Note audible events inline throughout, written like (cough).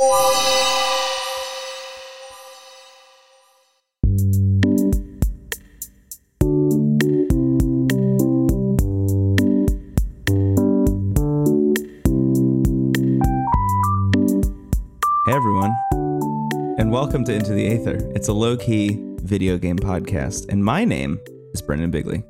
Hey everyone, and welcome to Into the Aether. It's a low key video game podcast, and my name is Brendan Bigley.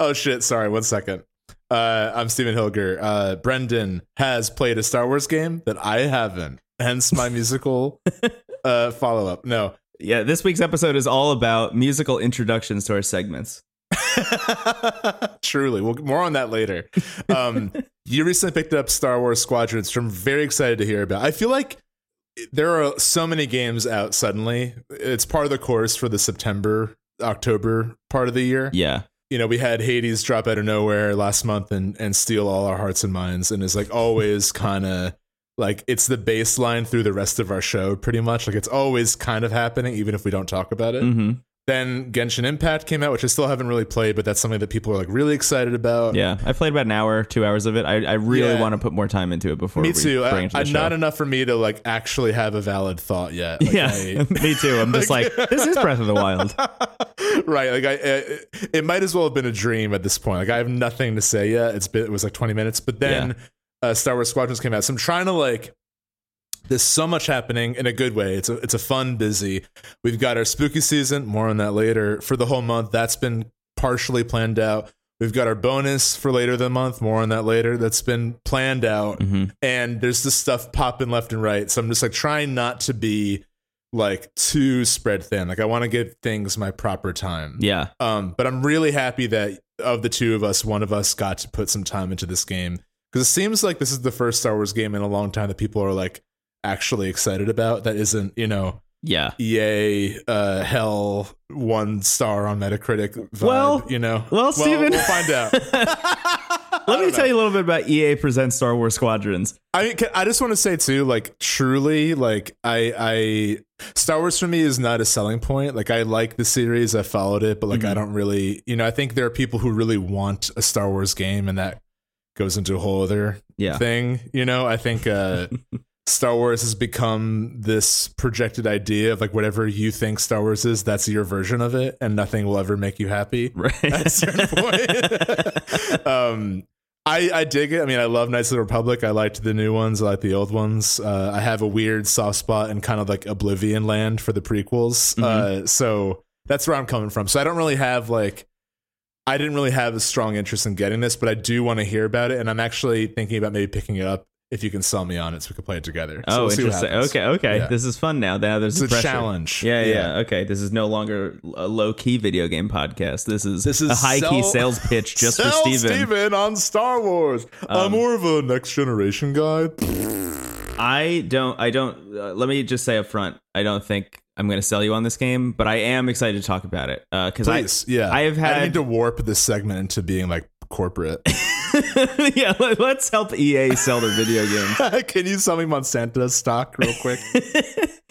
Oh shit! Sorry, one second. Uh, I'm Stephen Hilger. Uh, Brendan has played a Star Wars game that I haven't, hence my musical (laughs) uh, follow up. No, Yeah, this week's episode is all about musical introductions to our segments. (laughs) Truly. Well, more on that later. Um, (laughs) you recently picked up Star Wars Squadrons, which I'm very excited to hear about. I feel like there are so many games out suddenly. It's part of the course for the September, October part of the year. Yeah, You know, we had Hades drop out of nowhere last month and, and steal all our hearts and minds, and is like always kind of like it's the baseline through the rest of our show, pretty much. Like it's always kind of happening, even if we don't talk about it. hmm Then Genshin Impact came out, which I still haven't really played, but that's something that people are like really excited about. yeah. I played about an hour, two hours of it. I, I really Yeah. want to put more time into it before Me we too. I, it to the I, show. not enough for me to like actually have a valid thought yet. Like, yeah, I- (laughs) me too. I'm just like, (laughs) this is Breath of the Wild. (laughs) right. Like I, it, it might as well have been a dream at this point. Like I have nothing to say yet. It's been, it was like 20 minutes, but then uh, Star Wars Squadrons came out. So I'm trying to like. There's so much happening in a good way. It's a it's a fun busy. We've got our spooky season. More on that later. For the whole month, that's been partially planned out. We've got our bonus for later the month. More on that later. That's been planned out. hmm and there's this stuff popping left and right. So I'm just like trying not to be like too spread thin. Like I want to give things my proper time. Yeah, Um, but I'm really happy that of the two of us, one of us got to put some time into this game because it seems like this is the first Star Wars game in a long time that people are like actually excited about. That isn't you know yeah. EA uh, hell one star on Metacritic. Vibe, Well- you know. well, Steven- we'll find out. (laughs) Let me tell you a little bit about EA presents Star Wars Squadrons. I mean, can- I just want to say too, like truly, like I, I, Star Wars for me is not a selling point. Like I like the series, I followed it, but like I Mhm. don't really, you know, I think there are people who really want a Star Wars game, and that goes into a whole other Yeah, thing. You know, I think uh, (laughs) Star Wars has become this projected idea of like whatever you think Star Wars is, that's your version of it, and nothing will ever make you happy (laughs) right. at a certain point. (laughs) um, I, I dig it. I mean, I love Knights of the Republic. I liked the new ones. I like the old ones. Uh, I have a weird soft spot in kind of like Oblivion Land for the prequels. Uh, so that's where I'm coming from. So I don't really have like, I didn't really have a strong interest in getting this, but I do want to hear about it. And I'm actually thinking about maybe picking it up if you can sell me on it so we can play it together. So oh, we'll interesting. Okay, okay. Yeah. This is fun now. Now there's It's the a pressure. challenge. Yeah, yeah, Okay, this is no longer a low key video game podcast. This is This is a high key sales pitch just Sell for Steven. Steven on Star Wars. I'm Um, more of a next generation guy. I don't. I don't. Uh, let me just say up front. I don't think I'm going to sell you on this game, but I am excited to talk about it because I. Please, yeah. I have I had- need to warp this segment into being like corporate. (laughs) (laughs) yeah, let, us help EA sell their video games. (laughs) Can you sell me Monsanto stock real quick? (laughs)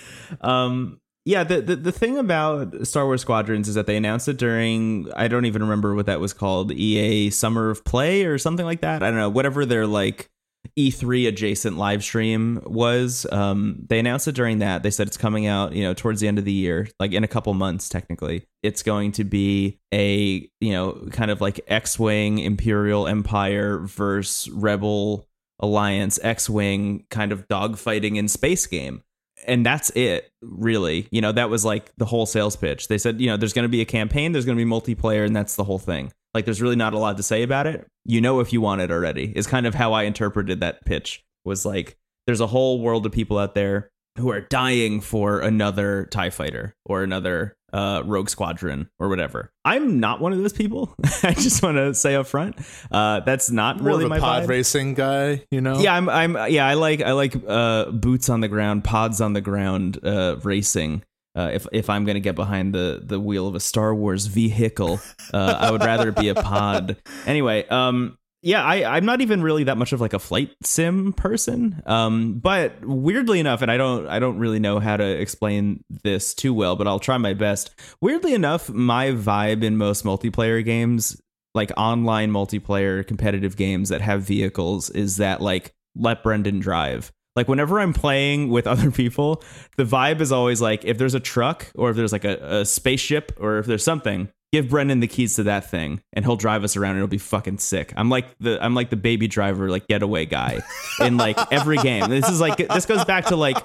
um yeah the, the the thing about star wars squadrons is that they announced it during i don't even remember what that was called ea summer of play or something like that i don't know whatever their like e3 adjacent live stream was um they announced it during that. They said it's coming out you know towards the end of the year like in a couple months technically. It's going to be a you know kind of like x-wing imperial empire versus rebel alliance x-wing kind of dogfighting in space game. And that's it really. You know that was like the whole sales pitch. They said you know there's going to be a campaign there's going to be multiplayer and that's the whole thing like there's really not a lot to say about it you know if you want it already is kind of how i interpreted that pitch was like there's a whole world of people out there who are dying for another tie fighter or another uh, rogue squadron or whatever i'm not one of those people (laughs) i just want to say up front uh, that's not More really my pod vibe. racing guy, you know? Yeah, I'm. I'm. Yeah, I like. I like uh, boots on the ground, pods on the ground, uh, racing. Uh, if if I'm gonna get behind the the wheel of a Star Wars vehicle, uh, I would rather be a pod. Anyway, um, yeah, I I'm not even really that much of like a flight sim person. Um, but weirdly enough, and I don't I don't really know how to explain this too well, but I'll try my best. Weirdly enough, my vibe in most multiplayer games like online multiplayer competitive games that have vehicles is that like let Brendan drive. Like whenever I'm playing with (laughs) other people, the vibe is always like if there's a truck or if there's like a, a spaceship or if there's something, give Brendan the keys to that thing and he'll drive us around and it'll be fucking sick. I'm like the I'm like the baby driver, like getaway guy (laughs) in like every game. This is like this goes back to like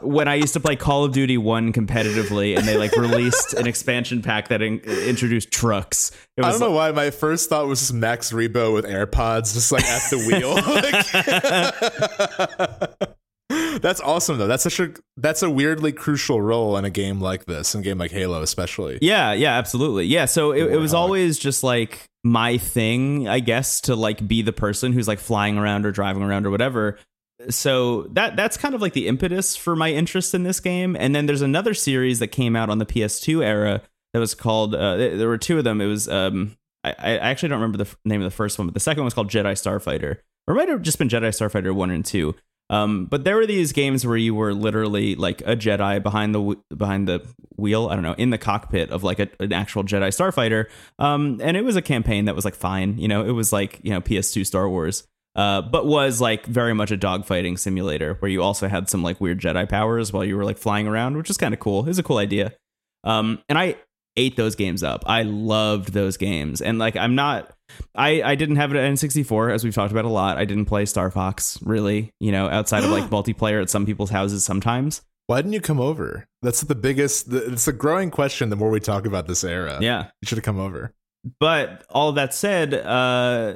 when I used to play Call of Duty 1 competitively and they like released an expansion pack that in- introduced trucks. I don't know why my first thought was just Max Rebo with AirPods just like at the wheel. (laughs) (laughs) That's awesome though. That's such a that's a weirdly crucial role in a game like this, in a game like Halo, especially. Yeah, yeah, absolutely. Yeah. So it, it was always just like my thing, I guess, to like be the person who's like flying around or driving around or whatever. So that that's kind of like the impetus for my interest in this game. And then there's another series that came out on the PS2 era that was called. Uh, there were two of them. It was um, I, I actually don't remember the name of the first one, but the second one was called Jedi Starfighter, or it might have just been Jedi Starfighter one and two. Um, but there were these games where you were literally like a Jedi behind the behind the wheel. I don't know, in the cockpit of like a, an actual Jedi starfighter. Um, and it was a campaign that was like fine. You know, it was like you know PS2 Star Wars. Uh, but was like very much a dogfighting simulator where you also had some like weird Jedi powers while you were like flying around, which is kind of cool. It's a cool idea. Um, and I ate those games up. I loved those games. And like I'm not I I didn't have it at N64 as we've talked about a lot. I didn't play Star Fox really, you know, outside of like (gasps) multiplayer at some people's houses sometimes. Why didn't you come over? That's the biggest it's a growing question the more we talk about this era. Yeah. You should have come over. But all that said, uh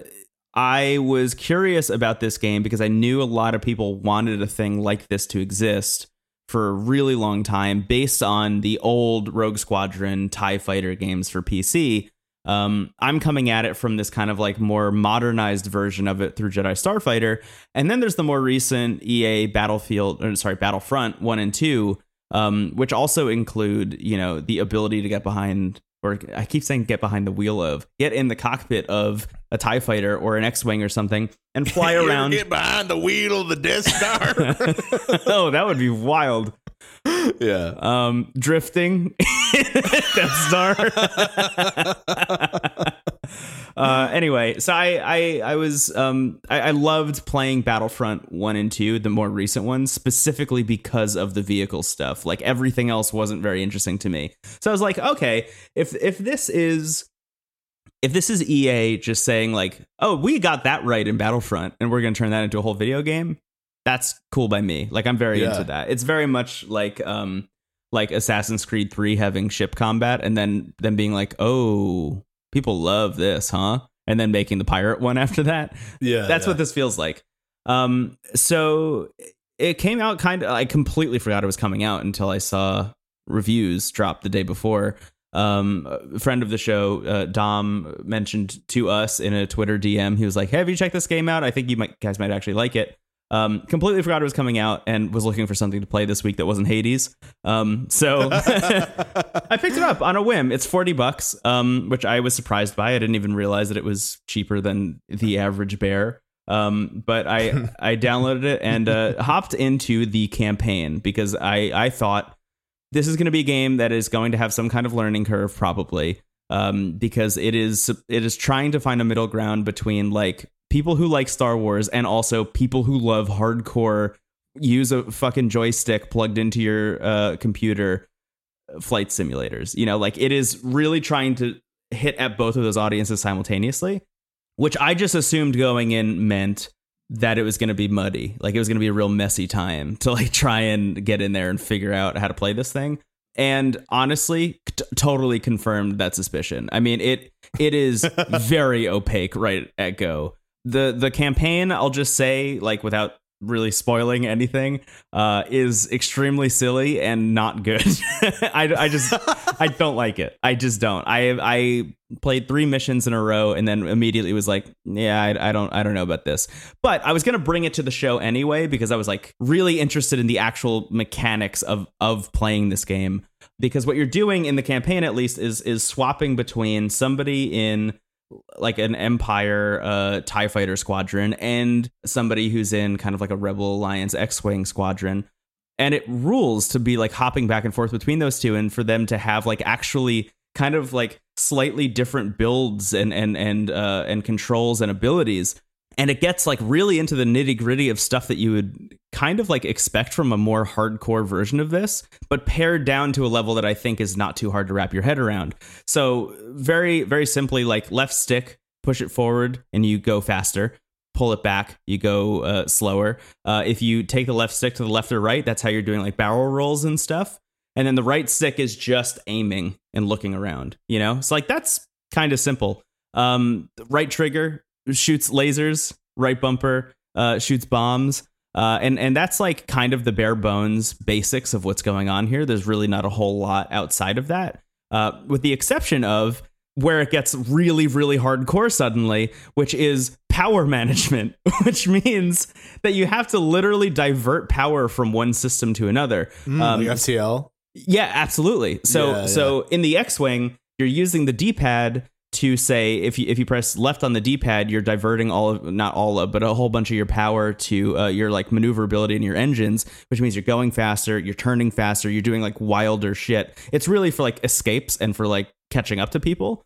I was curious about this game because I knew a lot of people wanted a thing like this to exist for a really long time based on the old Rogue Squadron TIE Fighter games for PC. Um, I'm coming at it from this kind of like more modernized version of it through Jedi Starfighter. And then there's the more recent EA Battlefield, or sorry, Battlefront 1 and 2, um, which also include, you know, the ability to get behind or I keep saying get behind the wheel of, get in the cockpit of a TIE fighter or an X Wing or something and (laughs) fly around. get behind the wheel of the Death Star. (laughs) (laughs) oh, that would be wild. Yeah. Um, drifting (laughs) Death Star. (laughs) Uh, anyway, so I I, I was um I, I, loved playing Battlefront one and two, the more recent ones, specifically because of the vehicle stuff. Like everything else wasn't very interesting to me. So I was like, okay, if if this is if this is EA just saying like, oh, we got that right in Battlefront, and we're gonna turn that into a whole video game, that's cool by me. Like I'm very yeah. into that. It's very much like um like Assassin's Creed 3 having ship combat and then them being like, "Oh, people love this, huh?" and then making the pirate one (laughs) after that. Yeah. That's yeah. what this feels like. Um so it came out kind of I completely forgot it was coming out until I saw reviews drop the day before. Um, a friend of the show, uh, Dom, mentioned to us in a Twitter DM. He was like, hey, "Have you checked this game out? I think you might guys might actually like it." Um, completely forgot it was coming out and was looking for something to play this week that wasn't Hades. Um, so (laughs) (laughs) I picked it up on a whim. It's 40 bucks, um, which I was surprised by. I didn't even realize that it was cheaper than the average bear. Um, but I, I (laughs) downloaded it and uh, hopped into the campaign because I, I thought this is going to be a game that is going to have some kind of learning curve, probably. Um, because it is it is trying to find a middle ground between like people who like Star Wars and also people who love hardcore use a fucking joystick plugged into your uh, computer uh, flight simulators. You know, like it is really trying to hit at both of those audiences simultaneously, which I just assumed going in meant that it was going to be muddy. Like it was going to be a real messy time to like try and get in there and figure out how to play this thing. And honestly, t- totally confirmed that suspicion. I mean, it it is (laughs) very opaque right at go the the campaign i'll just say like without really spoiling anything uh is extremely silly and not good. (laughs) I, I just (laughs) i don't like it. I just don't. I i played three missions in a row and then immediately was like yeah I, I don't i don't know about this. But i was gonna bring it to the show anyway because i was like really interested in the actual mechanics of of playing this game. Because what you're doing in the campaign at least is is swapping between somebody in like an Empire uh, TIE fighter squadron and somebody who's in kind of like a Rebel Alliance X Wing squadron. And it rules to be like hopping back and forth between those two and for them to have like actually kind of like slightly different builds and and and uh, and controls and abilities and it gets like really into the nitty gritty of stuff that you would kind of like expect from a more hardcore version of this, but pared down to a level that I think is not too hard to wrap your head around. So, very, very simply, like left stick, push it forward, and you go faster. Pull it back, you go uh, slower. Uh, if you take the left stick to the left or right, that's how you're doing like barrel rolls and stuff. And then the right stick is just aiming and looking around. You know, it's like that's kind of simple. Um, right trigger shoots lasers, right bumper uh, shoots bombs. Uh, and and that's like kind of the bare bones basics of what's going on here. There's really not a whole lot outside of that, uh, with the exception of where it gets really really hardcore suddenly, which is power (laughs) management, which means that you have to literally divert power from one system to another. Mm, um, like FTL. Yeah, absolutely. So yeah, so in the X-wing, you're using the D-pad to say if you if you press left on the D-pad, you're diverting all of not all of, but a whole bunch of your power to uh, your like maneuverability in your engines, which means you're going faster, you're turning faster, you're doing like wilder shit. It's really for like escapes and for like catching up to people.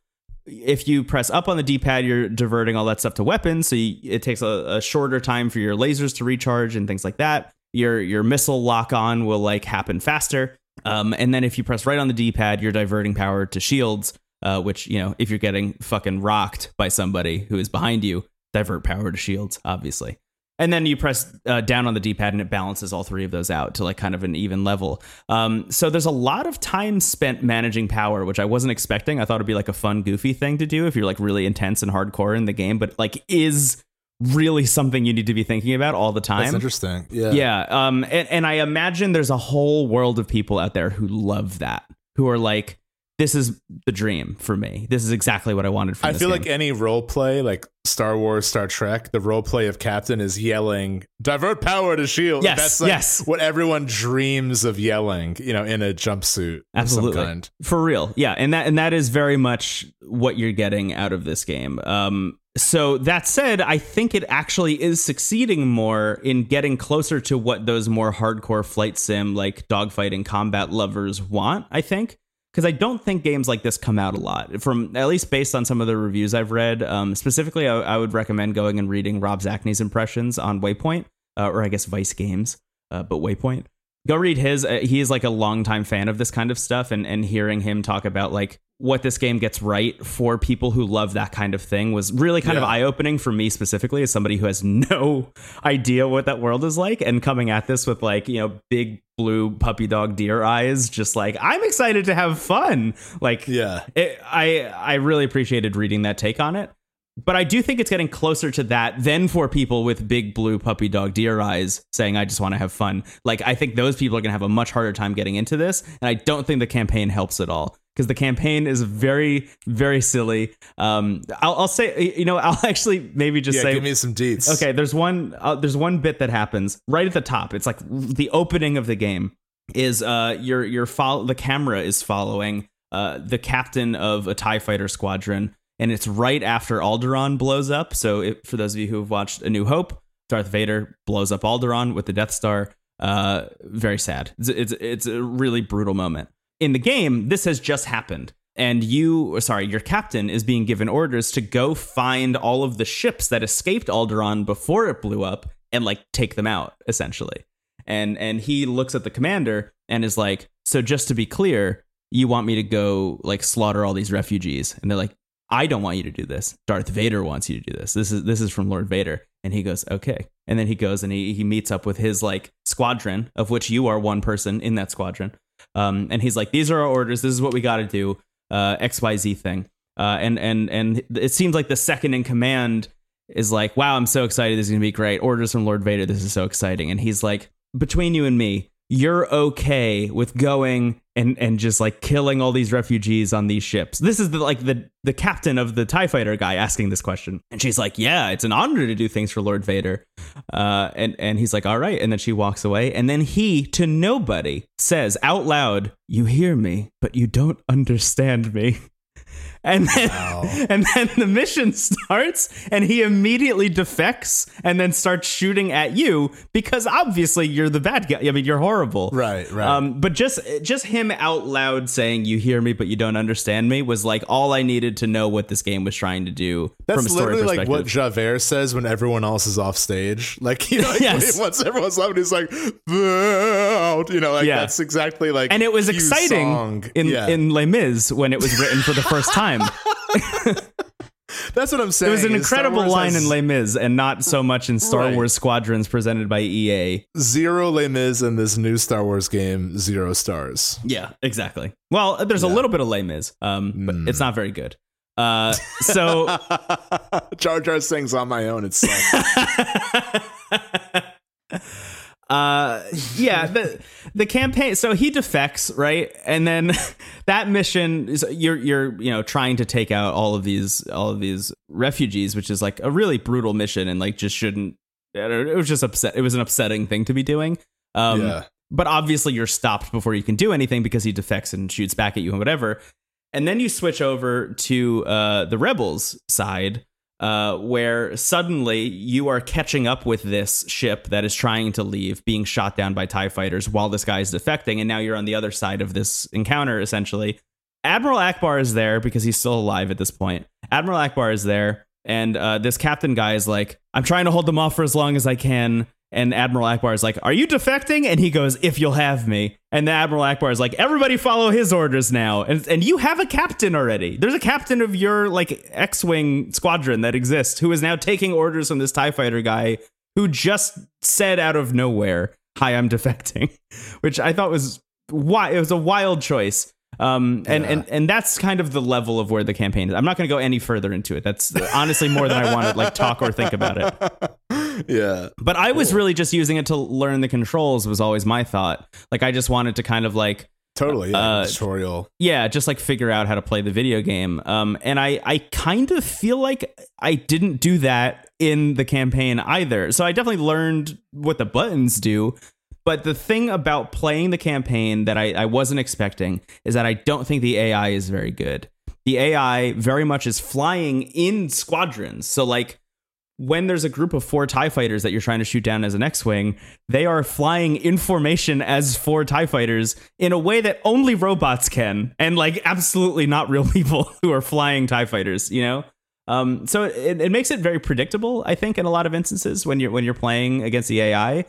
If you press up on the D-pad, you're diverting all that stuff to weapons, so you, it takes a, a shorter time for your lasers to recharge and things like that. Your your missile lock on will like happen faster. Um, and then if you press right on the D-pad, you're diverting power to shields uh, which you know if you're getting fucking rocked by somebody who is behind you, divert power to shields, obviously. And then you press uh, down on the D-pad and it balances all three of those out to like kind of an even level. Um, so there's a lot of time spent managing power, which I wasn't expecting. I thought it'd be like a fun, goofy thing to do if you're like really intense and hardcore in the game, but like is really something you need to be thinking about all the time. That's interesting. Yeah. Yeah. Um, and, and I imagine there's a whole world of people out there who love that, who are like, this is the dream for me. This is exactly what I wanted from I feel game. like any role play, like Star Wars, Star Trek, the role play of Captain is yelling, divert power to shield. Yes, That's like yes. what everyone dreams of yelling, you know, in a jumpsuit. Absolutely. For real. Yeah. And that and that is very much what you're getting out of this game. Um so that said, I think it actually is succeeding more in getting closer to what those more hardcore flight sim like dogfighting combat lovers want, I think because I don't think games like this come out a lot. From at least based on some of the reviews I've read, um, specifically, I, I, would recommend going and reading Rob Zacny's impressions on Waypoint, uh, or I guess Vice Games, uh, but Waypoint. Go read his. Uh, he is like a longtime fan of this kind of stuff, and and hearing him talk about like what this game gets right for people who love that kind of thing was really kind yeah. of eye opening for me specifically as somebody who has (laughs) no idea what that world is like and coming at this with like, you know, big blue puppy dog deer eyes just like I'm excited to have fun. Like yeah. It, I I really appreciated reading that take on it. But I do think it's getting closer to that than for people with big blue puppy dog deer eyes saying, I just want to have fun. Like, I think those people are going to have a much harder time getting into this. And I don't think the campaign helps at all because the campaign is very, very silly. Um, I'll, I'll, say, you know, (laughs) I'll actually maybe just yeah, say, give me some deets. Okay, there's one, uh, there's one bit that happens right at the top. It's like the opening of the game is uh, your your follow the camera is following uh, the captain of a Tie Fighter squadron, and it's right after Alderaan blows up. So, for those of you who have watched A New Hope, Darth Vader blows up Alderaan with the Death Star. Uh, very sad. It's, it's it's a really brutal moment in the game, this has just happened. And you, sorry, your captain is being given orders to go find all of the ships that escaped Alderaan before it blew up and like take them out, essentially. And and he looks at the commander and is like, "So just to be clear, you want me to go like slaughter all these refugees?" And they're like, "I don't want you to do this. Darth Vader wants you to do this. This is this is from Lord Vader." And he goes, "Okay." And then he goes and he he meets up with his like squadron, of which you are one person in that squadron um, and he's like, "These are our orders. This is what we got to do." Uh, X Y Z thing. Uh, and and and it seems like the second in command is like, "Wow, I'm so excited. This is gonna be great." Orders from Lord Vader. This is so exciting. And he's like, "Between you and me, you're okay with going and and just like killing all these refugees on these ships. This is the like the the captain of the Tie Fighter guy asking this question, and she's like, "Yeah, it's an honor to do things for Lord Vader." Uh, and and he's like, "All right," and then she walks away, and then he to nobody says out loud, "You hear me, but you don't understand me." (laughs) And then, wow. (laughs) and then the mission (laughs) starts and he immediately defects and then starts shooting at you because obviously you're the bad guy. I mean, you're horrible. Right, right. Um, but just just him out loud saying you hear me but you don't understand me was like all I needed to know what this game was trying to do That's from a story literally perspective. like what Javert says when everyone else is off stage. Like, (laughs) you know, like, Yes. once everyone's left, he's like, "Out," you know, like Yeah. that's exactly like and it was exciting song. in yeah. in Les Mis when it was written for the first time. (laughs) that's what I'm saying. It was an incredible line in Les Mis, and not so much in Star Right. Wars Squadrons presented by EA. zero Les Mis in this new Star Wars game, zero stars. Yeah, exactly. Well, there's a little bit of Les Mis, um, but Mm. it's not very good. Uh, so (laughs) Jar Jar sings on my own. It's like, (laughs) uh yeah the the campaign so he defects right and then (laughs) that mission is you're you're you know trying to take out all of these all of these refugees which is like a really brutal mission and like just shouldn't I don't know, it was just upset it was an upsetting thing to be doing um yeah. but obviously you're stopped before you can do anything because he defects and shoots back at you and whatever. And then you switch over to uh, the rebels side, uh, where suddenly you are catching up with this ship that is trying to leave, being shot down by TIE fighters while this guy is defecting. And now you're on the other side of this encounter, essentially. Admiral Ackbar is there because he's still alive at this point. Admiral Ackbar is there. And uh, this captain guy is like, I'm trying to hold them off for as long as I can. And Admiral Ackbar is like, Are you defecting? And he goes, If you'll have me. And the Admiral Ackbar is like, Everybody follow his orders now. And, and you have a captain already. There's a captain of your like X Wing squadron that exists who is now taking orders from this TIE fighter guy who just said out of nowhere, Hi, I'm defecting, (laughs) which I thought was why it was a wild choice. Um, and, Yeah. and and that's kind of the level of where the campaign is. I'm not going to go any further into it. That's honestly more than I want to like talk or think about it. (laughs) (laughs) yeah. But I was really just using it to learn the controls. Was always my thought. Like I just wanted to kind of like Totally. Yeah. Uh, tutorial. yeah, just like figure out how to play the video game. Um, and I I kind of feel like I didn't do that in the campaign either. So I definitely learned what the buttons do. But the thing about playing the campaign that I, I wasn't expecting is that I don't think the AI is very good. The AI very much is flying in squadrons. So like when there's a group of four TIE fighters that you're trying to shoot down as an X Wing, they are flying in formation as four TIE fighters in a way that only robots can, and like absolutely not real (laughs) people who are flying TIE fighters, you know? Um, so it, it makes it very predictable, I think, in a lot of instances when you're when you're playing against the AI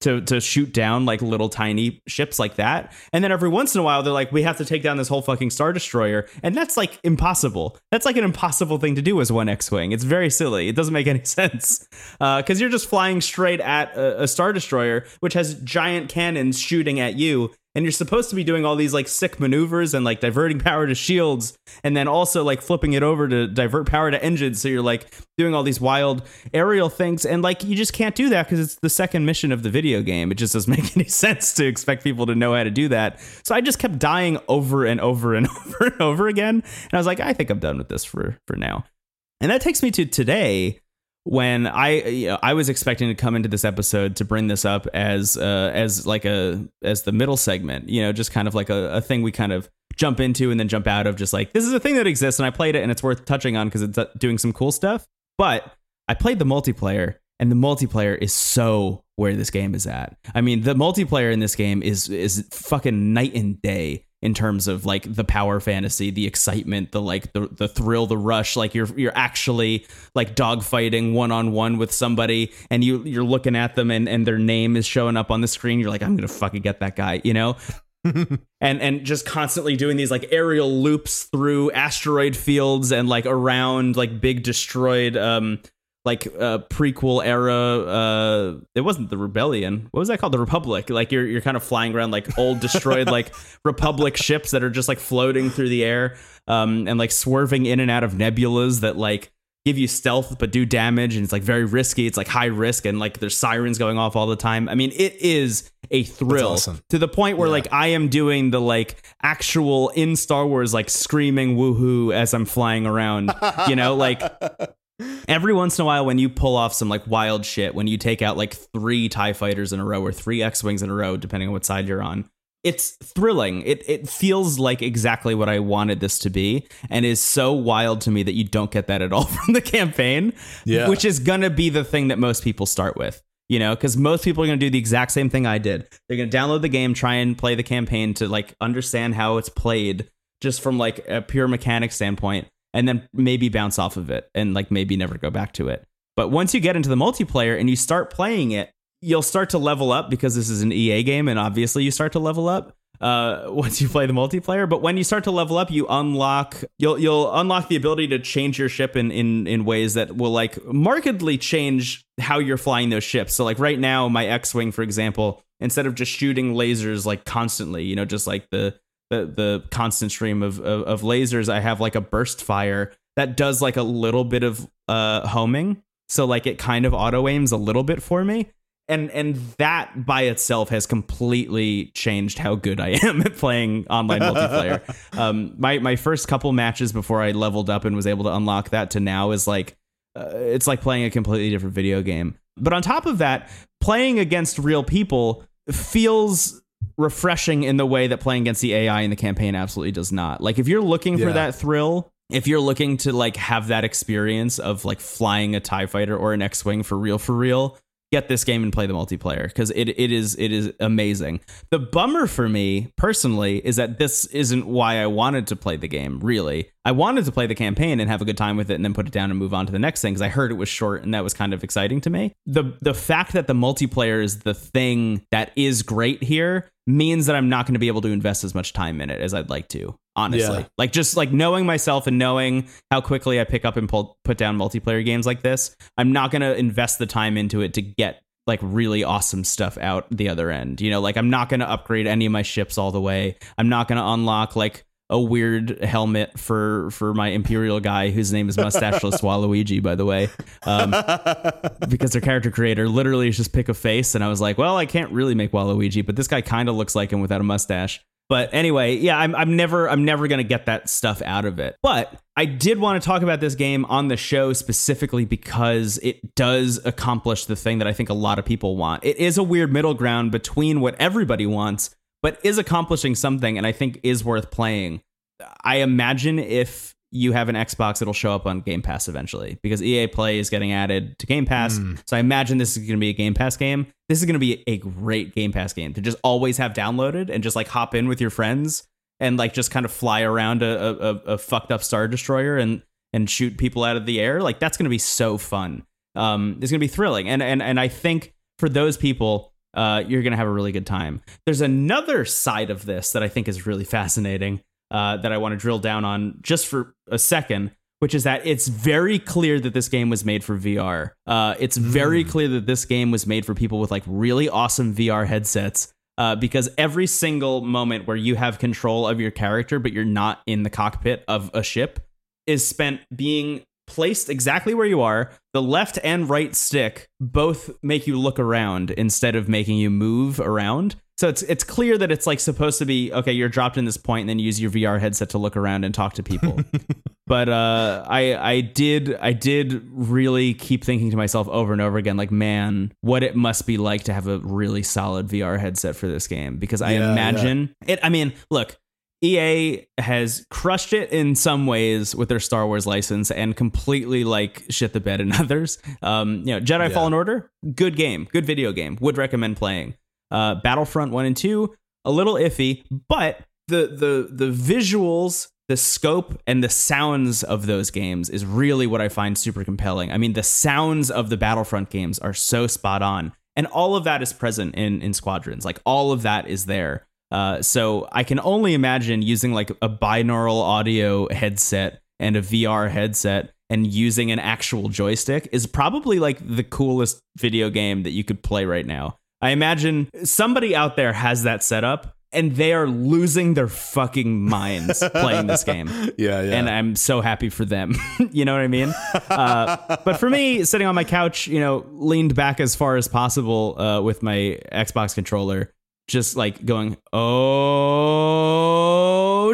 to to shoot down like little tiny ships like that. And then every once in a while they're like, we have to take down this whole fucking star destroyer, and that's like impossible. That's like an impossible thing to do as one X-wing. It's very silly. It doesn't make any (laughs) sense uh, because you're just flying straight at a, a star destroyer which has giant cannons shooting at you. And you're supposed to be doing all these like sick maneuvers and like diverting (laughs) power to shields, and then also like flipping it over to divert power to engines. So you're like doing all these wild aerial things, and like you just can't do that because it's the second mission of the video game. It just doesn't (laughs) make any sense to expect people to know how to do that. So I just kept dying over and over and (laughs) over and over again, and I was like, I think I'm done with this for for now. And that takes me to today when I you know, I was expecting to come into this episode to bring this up as uh, as like a as the middle segment, you know, just kind of like a, a thing we kind of jump into and then jump out of, just like this is a thing that exists and I played it and it's worth touching on because it's uh, doing some cool stuff. But I played the multiplayer and the multiplayer is so where this game is at. I mean, the multiplayer in this game is is fucking night and day in terms of like the power fantasy, the excitement, the like the the thrill, the rush. Like you're you're actually like dogfighting one on one with somebody, and you you're looking at them, and and their name is showing up on the screen. You're like, I'm gonna fucking get that guy, you know. (laughs) and and just constantly doing these like aerial loops through asteroid fields and like around like big destroyed um like uh prequel era uh it wasn't the rebellion. What was that called? The republic. Like you're you're kind of flying around like old destroyed like (laughs) republic ships that are just like floating through the air um and like swerving in and out of nebulas that like give you stealth but do damage and it's like very risky. It's like high risk and like there's sirens going off all the time. I mean it is a thrill awesome. to the point where Yeah. like i am doing the like actual in star wars like screaming woohoo as i'm flying around you know? Like every once in a while when you pull off some like wild shit when you take out like three tie fighters in a row or three x-wings in a row depending on what side you're on it's thrilling. It it feels like exactly what I wanted this to be, and is so wild to me that you don't get that at all (laughs) from the campaign. Yeah. which is gonna be the thing that most people start with. You know, because most people are gonna do the exact same thing I did. They're gonna download the game, try and play the campaign to like understand how it's played, just from like a pure mechanic standpoint, and then maybe bounce off of it and like maybe never go back to it. But once you get into the multiplayer and you start playing it, you'll start to level up because this is an EA game, and obviously you start to level up uh, (laughs) once you play the multiplayer. But when you start to level up, you unlock you'll you'll unlock the ability to change your ship in in in ways that will like markedly change how you're flying those ships. So like right now, my X-wing, for example, instead of just shooting lasers like constantly, you know, just like the the the constant stream of, of, of lasers, I have like a burst fire that does like a little bit of uh homing. So like it kind of auto aims a little bit for me and and that by itself has completely changed how good I am (laughs) at playing online multiplayer. (laughs) Um, my my first couple matches before I leveled up and was able to unlock that to now is like uh, it's like playing a completely different video game. But on top of that, playing against real people feels refreshing in the way that playing against the AI in the campaign absolutely does not. Like if you're looking for that thrill, if you're looking to like have that experience of like flying a tie fighter or an X-wing for real for real, get this game and play the multiplayer because it it is it is amazing. The bummer for me personally is that this isn't why I wanted to play the game. Really, I wanted to play the campaign and have a good time with it, and then put it down and move on to the next thing because I heard it was short and that was kind of exciting to me. the The fact that the multiplayer is the thing that is great here means that I'm not going to be able to invest as much time in it as I'd like to. Honestly, Yeah. like just like knowing myself and knowing how quickly I pick up and pull, put down multiplayer games like this, I'm not going to invest the time into it to get like really awesome stuff out the other end. You know, like I'm not going to upgrade any of my ships all the way. I'm not going to unlock like a weird helmet for for my imperial guy whose name is mustacheless (laughs) Waluigi by the way um, because their character creator literally is just pick a face and I was like well I can't really make Waluigi but this guy kind of looks like him without a mustache but anyway, yeah, I'm, I'm never I'm never gonna get that stuff out of it. But I did want to talk about this game on the show specifically because it does accomplish the thing that I think a lot of people want. It is a weird middle ground between what everybody wants, but is accomplishing something, and I think is worth playing. I imagine if you have an Xbox, it'll show up on Game Pass eventually because EA Play is getting added to Game Pass. So I imagine this is going to be a Game Pass game. This is going to be a great Game Pass game to just always have downloaded and just like hop in with your friends and like just kind of fly around a, a, a- a fucked up Star Destroyer and and shoot people out of the air. Like that's going to be so fun. Um, it's going to be thrilling, and and and I think for those people, uh, you're going to have a really good time. There's another side of this that I think is really fascinating uh, that I want to drill down on just for a second, which is that it's very clear that this game was made for VR. Uh, it's very clear that this game was made for people with like really awesome VR headsets. Uh, because every single moment where you have control of your character, but you're not in the cockpit of a ship, is spent being placed exactly where you are. The left and right stick both make you look around instead of making you move around. So it's it's clear that it's like supposed to be okay. You're dropped in this point, and then use your VR headset to look around and talk to people. (laughs) but uh, I I did I did really keep thinking to myself over and over again, like, man, what it must be like to have a really solid VR headset for this game. Because I Yeah, imagine it. I mean, look, EA has crushed it in some ways with their Star Wars license and completely like shit the bed in (laughs) others. Um, you know, Jedi Yeah. Fallen Order, good game, good video game. Would recommend playing. Uh, Battlefront one and two, a little iffy, but the the the visuals, the scope, and the sounds of those games is really what I find super compelling. I mean, the sounds of the Battlefront games are so spot on, and all of that is present in in Squadrons. Like all of that is there. Uh, so I can only imagine using like a binaural audio headset and a VR headset and using an actual joystick is probably like the coolest video game that you could play right now. I imagine somebody out there has that set up and they are losing their fucking minds (laughs) playing this game. Yeah, yeah. And I'm so happy for them. (laughs) you know what I mean? Uh, (laughs) but for me, sitting on my couch, you know, leaned back as far as possible uh, with my Xbox controller, just like going, oh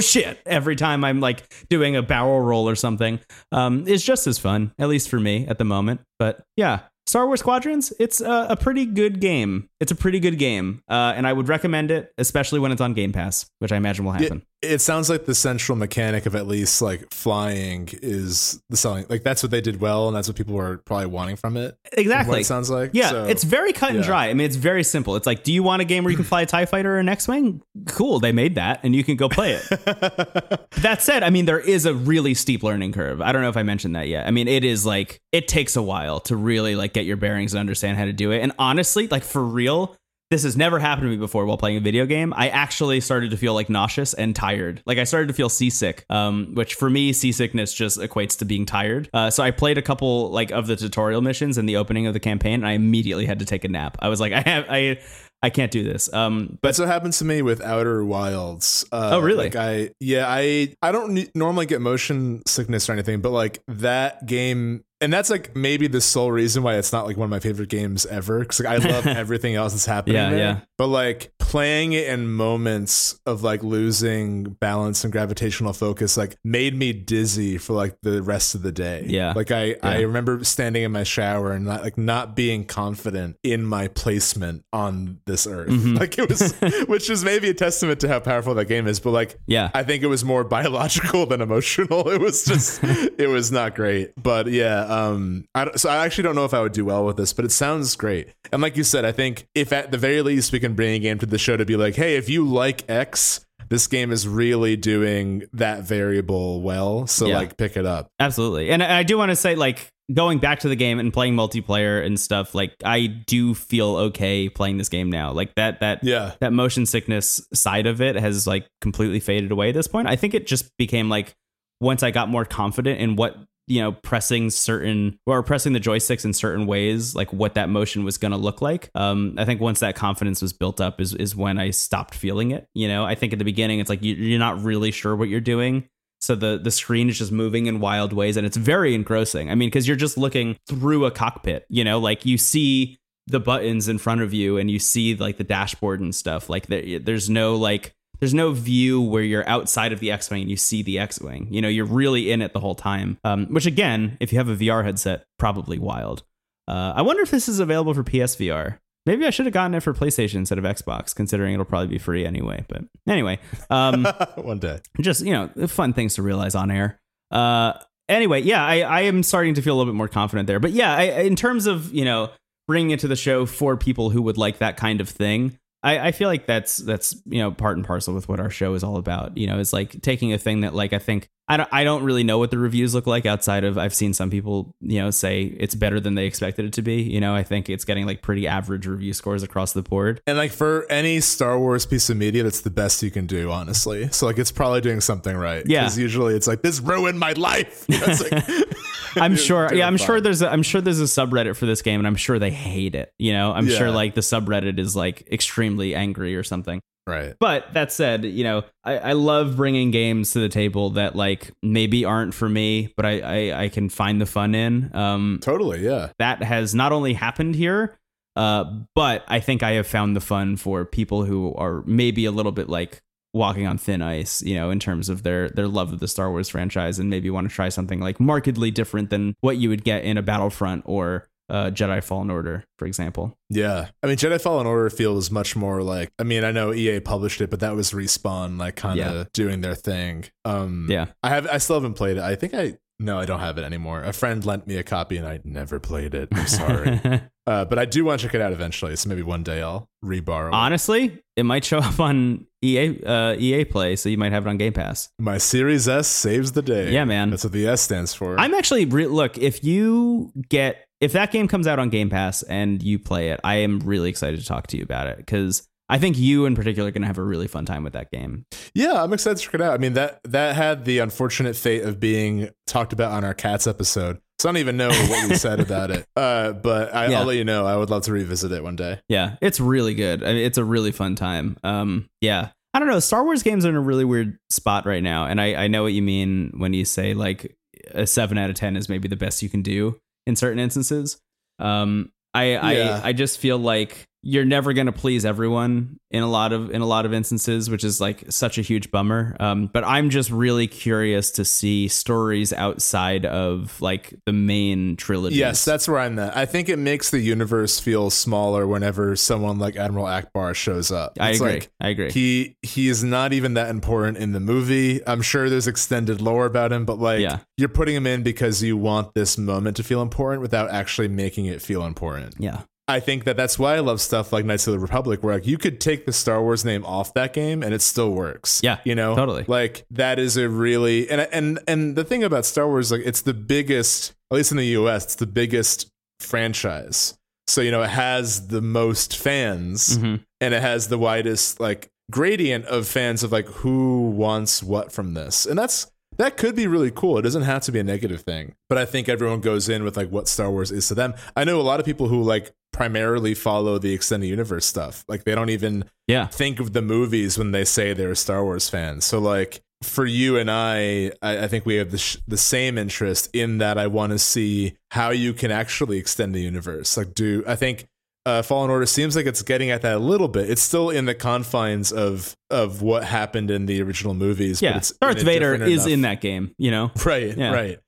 shit, every time I'm like doing a barrel roll or something, um, is just as fun, at least for me at the moment. But yeah, Star Wars Squadrons, it's a, a, pretty good game. It's a pretty good game, uh, and I would recommend it, especially when it's on Game Pass, which I imagine will happen. It, sounds like the central mechanic of at least like flying is the selling. Like that's what they did well, and that's what people were probably wanting from it. Exactly. it sounds like. Yeah, so, it's very cut and dry. I mean, it's very simple. It's like, do you want a game where you can fly a Tie Fighter or an X-wing? Cool, they made that, and you can go play it. (laughs) that said, I mean, there is a really steep learning curve. I don't know if I mentioned that yet. I mean, it is like it takes a while to really like get your bearings and understand how to do it. And honestly, like for real, this has never happened to me before while playing a video game. I actually started to feel like nauseous and tired. Like I started to feel seasick, um, which for me, seasickness just equates to being tired. Uh, so I played a couple like of the tutorial missions and the opening of the campaign, and I immediately had to take a nap. I was like, (laughs) I have, I, I can't do this. Um, but that's what happens to me with Outer Wilds. Uh, oh, really? Like I, yeah, I, I don't normally get motion sickness or anything, but like that game and that's like maybe the sole reason why it's not like one of my favorite games ever because like I love (laughs) everything else that's happening Yeah, there. yeah. But like playing it in moments of like losing balance and gravitational focus like made me dizzy for like the rest of the day. Yeah. Like I I remember standing in my shower and not like not being confident in my placement on this earth. Mhm. (laughs) Like it was (laughs) which is maybe a testament to how powerful that game is, but like Yeah. I think it was more biological than emotional. It was just, it was not great. But yeah, um, I, so I actually don't know if I would do well with this, but it sounds great. And like you said, I think if at the very least we can bring a game to the show to be like, hey, if you like X, this game is really doing that variable well. So Yeah. like, pick it up. Absolutely. And I do want to say, like, going back to the game and playing multiplayer and stuff, like, I do feel okay playing this game now. Like, that, that, Yeah. that motion sickness side of it has, like, completely faded away at this point. I think it just became, like, once I got more confident in what, you know, pressing certain or pressing the joysticks in certain ways, like what that motion was going to look like. Um, I think once that confidence was built up is, is when I stopped feeling it. You know, I think at the beginning, it's like you, you're not really sure what you're doing. So the the screen is just moving in wild ways, and it's very engrossing. I mean, because you're just looking through a cockpit. You know, like you see the buttons in front of you, and you see like the dashboard and stuff. Like there, there's no like there's no view where you're outside of the X-wing and you see the X-wing. You know, you're really in it the whole time. Um, which again, if you have a VR headset, probably wild. Uh, I wonder if this is available for PSVR. Maybe I should have gotten it for PlayStation instead of Xbox, considering it'll probably be free anyway. But anyway, um, (laughs) One day. just you know fun things to realize on air uh anyway yeah i i am starting to feel a little bit more confident there but yeah I, in terms of you know bringing it to the show for people who would like that kind of thing I, I feel like that's that's you know part and parcel with what our show is all about. You know, it's like taking a thing that like I think I don't I don't really know what the reviews look like outside of I've seen some people you know say it's better than they expected it to be. You know, I think it's getting like pretty average review scores across the board. And like for any Star Wars piece of media, that's the best you can do, honestly. So like it's probably doing something right. Yeah. Because usually it's like this ruined my life. You know, it's like- (laughs) I'm sure. (laughs) Yeah, I'm sure there's a, I'm sure there's a subreddit for this game, and I'm sure they hate it. You know, I'm sure like the subreddit is like extremely angry or something. Right. But that said, you know, I, I love bringing games to the table that like maybe aren't for me, but I, I I can find the fun in. Um, Totally. Yeah. that has not only happened here, uh, but I think I have found the fun for people who are maybe a little bit like walking on thin ice, you know, in terms of their their love of the Star Wars franchise and maybe want to try something like markedly different than what you would get in a Battlefront or uh, Jedi Fallen Order, for example. Yeah. I mean, Jedi Fallen Order feels much more like, I mean, I know EA published it, but that was Respawn, like kind of Yeah. doing their thing. Um, Yeah. I have, I still haven't played it. I think I, no, I don't have it anymore. A friend lent me a copy and I never played it. I'm sorry. (laughs) uh, but I do want to check it out eventually. So maybe one day I'll reborrow it. Honestly, it might show (laughs) up on EA uh, EA Play, so you might have it on Game Pass. My Series S saves the day. Yeah, man. That's what the S stands for. I'm actually re- look if you get if that game comes out on Game Pass and you play it, I am really excited to talk to you about it because I think you in particular are going to have a really fun time with that game. Yeah, I'm excited to check it out. I mean that that had the unfortunate fate of being talked about on our cats episode. So I don't even know what we said about it. (laughs) Uh, but I, Yeah. I'll let you know. I would love to revisit it one day. Yeah, it's really good. I mean, it's a really fun time. Um, yeah, I don't know. Star Wars games are in a really weird spot right now, and I I know what you mean when you say like a seven out of ten is maybe the best you can do in certain instances. Um, I Yeah. I I just feel like you're never going to please everyone in a lot of in a lot of instances which is like such a huge bummer um, but i'm just really curious to see stories outside of like the main trilogy Yes, that's where I'm at. I think it makes the universe feel smaller whenever someone like Admiral Ackbar shows up. i agree like, i agree he he is not even that important in the movie. I'm sure there's extended lore about him, but like Yeah. you're putting him in because you want this moment to feel important without actually making it feel important. yeah I think that that's why I love stuff like Knights of the Republic, where like you could take the Star Wars name off that game and it still works. Yeah, you know, totally. Like that is a really and and and the thing about Star Wars, like it's the biggest, at least in the U.S., it's the biggest franchise. So you know, it has the most fans Mhm. and it has the widest like gradient of fans of like who wants what from this, and that's that could be really cool. It doesn't have to be a negative thing, but I think everyone goes in with like what Star Wars is to them. I know a lot of people who like primarily follow the extended universe stuff. Like they don't even yeah think of the movies when they say they're a Star Wars fans. So like for you and I, I, I think we have the sh- the same interest in that. I want to see how you can actually extend the universe. Like, do I think uh, Fallen Order seems like it's getting at that a little bit. It's still in the confines of of what happened in the original movies. yeah but it's darth vader is enough- in that game you know Right, Yeah. right.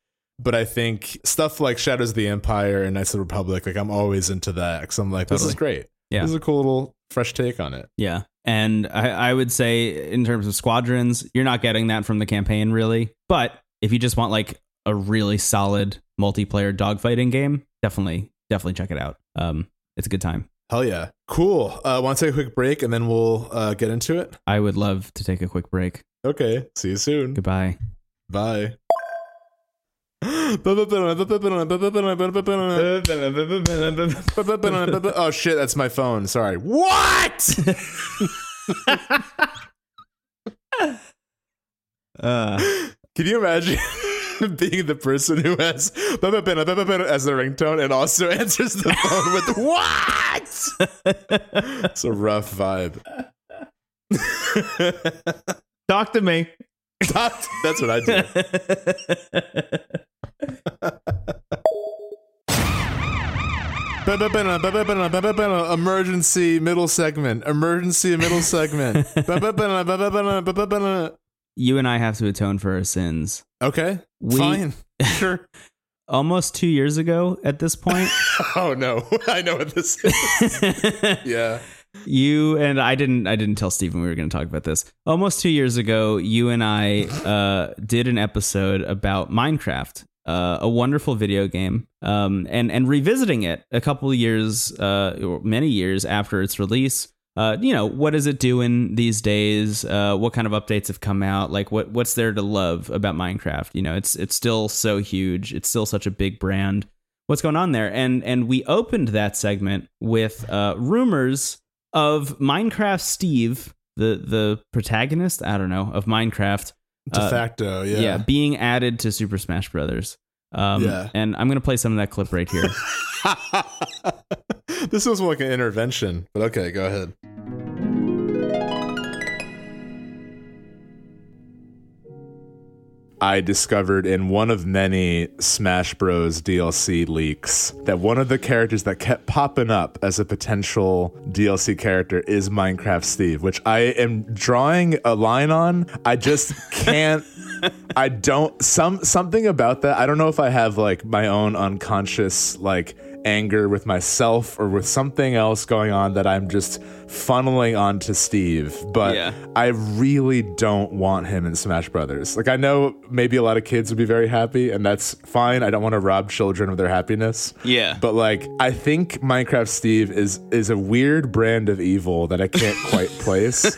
But I think stuff like Shadows of the Empire and Knights of the Republic, like I'm always into that because I'm like, this is great. Yeah. this is a cool little fresh take on it. Yeah. And I, I would say, in terms of squadrons, you're not getting that from the campaign, really. But if you just want like a really solid multiplayer dogfighting game, definitely, definitely check it out. Um, it's a good time. Hell yeah, cool. Uh, Want to take a quick break and then we'll uh, get into it. I would love to take a quick break. Okay, see you soon. Goodbye. Bye. (laughs) oh shit, that's my phone. Sorry. What? (laughs) (laughs) Uh, Can you imagine (laughs) being the person who has as the ringtone and also (laughs) answers the phone with what? (laughs) It's a rough vibe. talk to me. That's what I do. Emergency middle segment. Emergency middle segment. You and I have to atone for our sins. Okay. We- Fine. (laughs) Sure. Almost two years ago at this point, (laughs) Oh no. (laughs) I know what this is. Yeah. you and I didn't I didn't tell Stephen we were going to talk about this. Almost 2 years ago, you and I uh did an episode about Minecraft, uh, a wonderful video game. Um and and revisiting it a couple of years uh or many years after its release. Uh, you know, what is it doing these days? Uh, what kind of updates have come out? Like, what what's there to love about Minecraft? You know, it's it's still so huge. It's still such a big brand what's going on there and and we opened that segment with uh rumors of minecraft steve the the protagonist i don't know of minecraft De Uh, facto, yeah. yeah. being added to super smash brothers um Yeah. and i'm gonna play some of that clip right here (laughs) this was like an intervention, but okay, go ahead. I discovered in one of many Smash Bros. DLC leaks that one of the characters that kept popping up as a potential DLC character is Minecraft Steve, which I am drawing a line on. I just (laughs) can't. I don't some something about that. I don't know if I have like my own unconscious like anger with myself or with something else going on that I'm just funneling onto Steve. But Yeah. I really don't want him in Smash Brothers. Like I know maybe a lot of kids would be very happy and that's fine. I don't want to rob children of their happiness. yeah But like I think Minecraft Steve is is a weird brand of evil that I can't quite (laughs) place.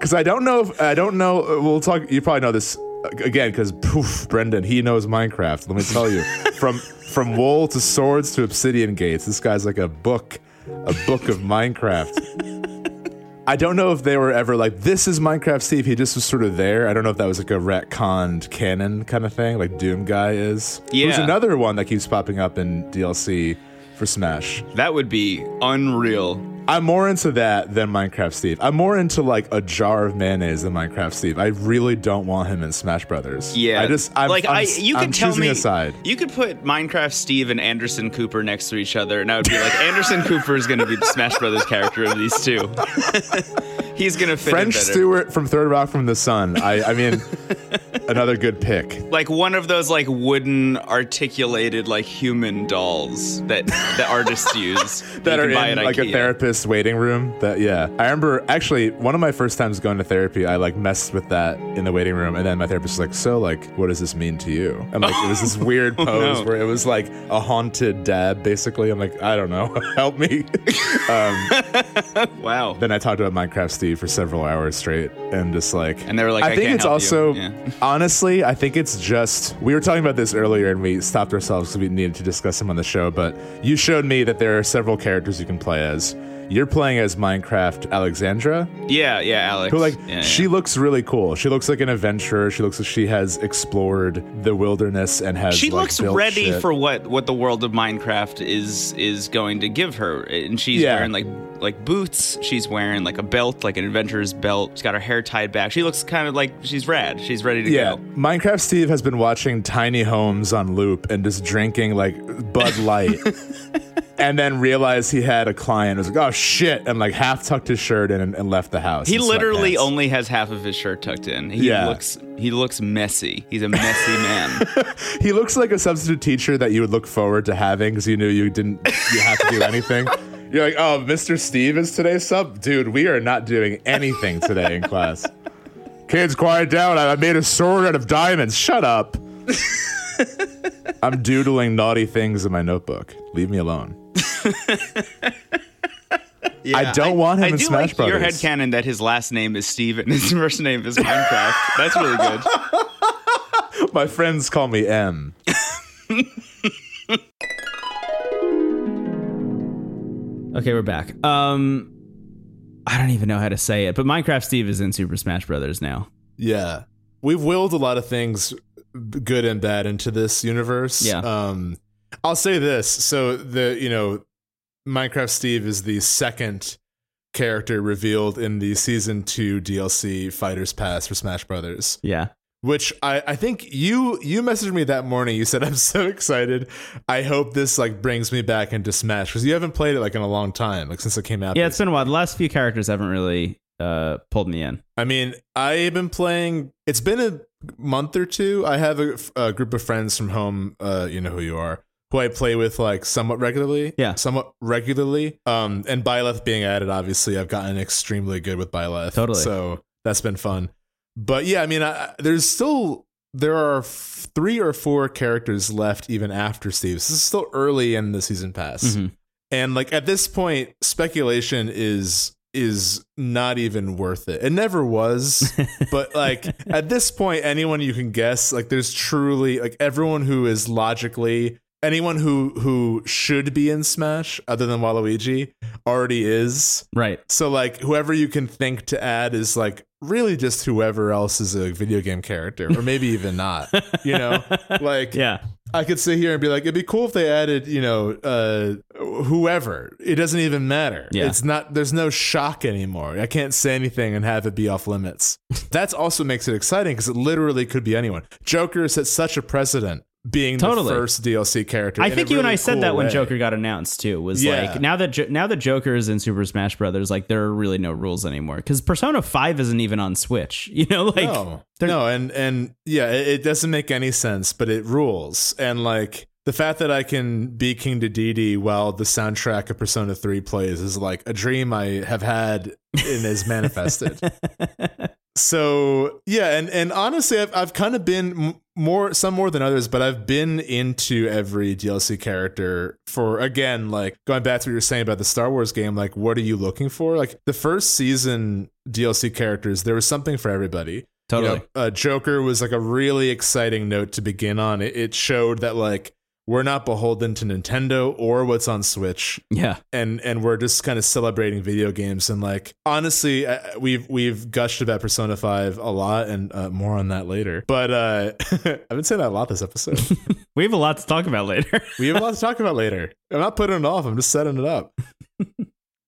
Cuz I don't know if I don't know we'll talk you probably know this again cuz poof Brendan he knows Minecraft. Let me tell you. (laughs) from from wool to swords to obsidian gates. This guy's like a book a book of Minecraft. (laughs) I don't know if they were ever like, this is Minecraft Steve. He just was sort of there. I don't know if that was like a retconned canon kind of thing, like Doom Guy is. Who's Yeah. another one that keeps popping up in DLC for Smash. That would be unreal. I'm more into that than Minecraft Steve. I'm more into like a jar of mayonnaise than Minecraft Steve. I really don't want him in Smash Brothers. Yeah, I just I'm, like I'm, I, you I'm could tell me a side. you could put Minecraft Steve and Anderson Cooper next to each other, and I would be like, Anderson Cooper is going to be the Smash Brothers character of these two. (laughs) He's going to fit French. Stewart from Third Rock from the Sun. I I mean, (laughs) another good pick. like one of those like wooden articulated like human dolls that the artists (laughs) use that are in like a therapist's waiting room. That yeah, I remember actually one of my first times going to therapy. I like messed with that in the waiting room, and then my therapist was like, "So like, what does this mean to you?" And like, it was this (laughs) weird pose no. where it was like a haunted dad, basically. I'm like, I don't know, help me. um, Wow. then I talked about Minecraft For several hours straight, and just like, And they were like, I, "I think it's also. Yeah. (laughs) honestly, I think it's just we were talking about this earlier and we stopped ourselves because we needed to discuss them on the show. But you showed me that there are several characters you can play as. You're playing as Minecraft Alexandra, Yeah, yeah, Alex. who like yeah, she yeah. looks really cool. She looks like an adventurer. She looks like she has explored the wilderness and has. she like, looks ready shit. for what what the world of Minecraft is is going to give her, and she's Yeah. wearing like like boots. She's wearing like a belt, like an adventurer's belt. She's got her hair tied back. She looks kind of like she's rad. She's ready to Yeah, go. Minecraft Steve has been watching Tiny Homes on loop and just drinking like Bud Light, (laughs) and then realized he had a client. Was like, oh shit, and like half tucked his shirt in and, and left the house. He in literally sweatpants. only has half of his shirt tucked in. He Yeah. looks he looks messy. He's a messy man. (laughs) He looks like a substitute teacher that you would look forward to having because you knew you didn't you have to do anything. (laughs) You're like, oh, Mr. Steve is today's sub, dude. We are not doing anything today in class. (laughs) Kids, quiet down. I I made a sword out of diamonds. Shut up. I'm doodling naughty things in my notebook. Leave me alone. I don't want him I in do Smash like your Brothers. headcanon that his last name is Steve and his (laughs) first name is Minecraft. That's really good. (laughs) My friends call me M. (laughs) Okay, we're back. Um, I don't even know how to say it, but Minecraft Steve is in Super Smash Brothers now. Yeah. We've willed a lot of things good and bad into this universe. Yeah. Um I'll say this. So the, you know, Minecraft Steve is the second character revealed in the season 2 DLC Fighters Pass for Smash Brothers, Yeah. which I I think you you messaged me that morning. You said I'm so excited. I hope this like brings me back into Smash cuz you haven't played it like in a long time, like since it came out. Yeah, it's been a while. The last few characters haven't really uh pulled me in. I mean, I've been playing. It's been a month or two. I have a, a group of friends from home. Uh, you know who you are. Who I play with like somewhat regularly. Yeah. somewhat regularly. Um, and Byleth being added, obviously, I've gotten extremely good with Byleth. Totally. So that's been fun. But yeah, I mean, I, there's still there are f- three or four characters left even after Steve. This is still early in the season pass. Mhm. And like at this point, speculation is is not even worth it. It never was, (laughs) but like at this point, anyone you can guess, like there's truly like everyone who is logically anyone who who should be in Smash other than Waluigi already is. Right. So like whoever you can think to add is like really just whoever else is a video game character, or maybe even not. You know, (laughs) like Yeah. I could sit here and be like, it'd be cool if they added, you know, uh, whoever. It doesn't even matter. Yeah. It's not. There's no shock anymore. I can't say anything and have it be off limits. (laughs) That's also makes it exciting because it literally could be anyone. Joker set such a precedent being Totally. the first DLC character. I think you and really I said cool that when way. Joker got announced too. Was Yeah. like now that jo- now that Joker is in Super Smash Brothers, like there are really no rules anymore because Persona Five isn't even on Switch. (laughs) You know, like no, no, and and yeah, it, it doesn't make any sense, but it rules. And like the fact that I can be King Dedede while the soundtrack of Persona Three plays is like a dream I have had and is manifested. (laughs) so yeah, and and honestly, I've I've kind of been more some more than others, but I've been into every DLC character for again like going back to what you were saying about the Star Wars game. Like, what are you looking for? Like the first season DLC characters, there was something for everybody. totally. You know, uh, Joker was like a really exciting note to begin on. It, it showed that like we're not beholden to Nintendo or what's on Switch, yeah. and and we're just kind of celebrating video games. And like honestly, uh, we've we've gushed about Persona Five a lot, and uh, more on that later. But uh, (laughs) I've been saying that a lot this episode. (laughs) We have a lot to talk about later. (laughs) we have a lot to talk about later. I'm not putting it off. I'm just setting it up.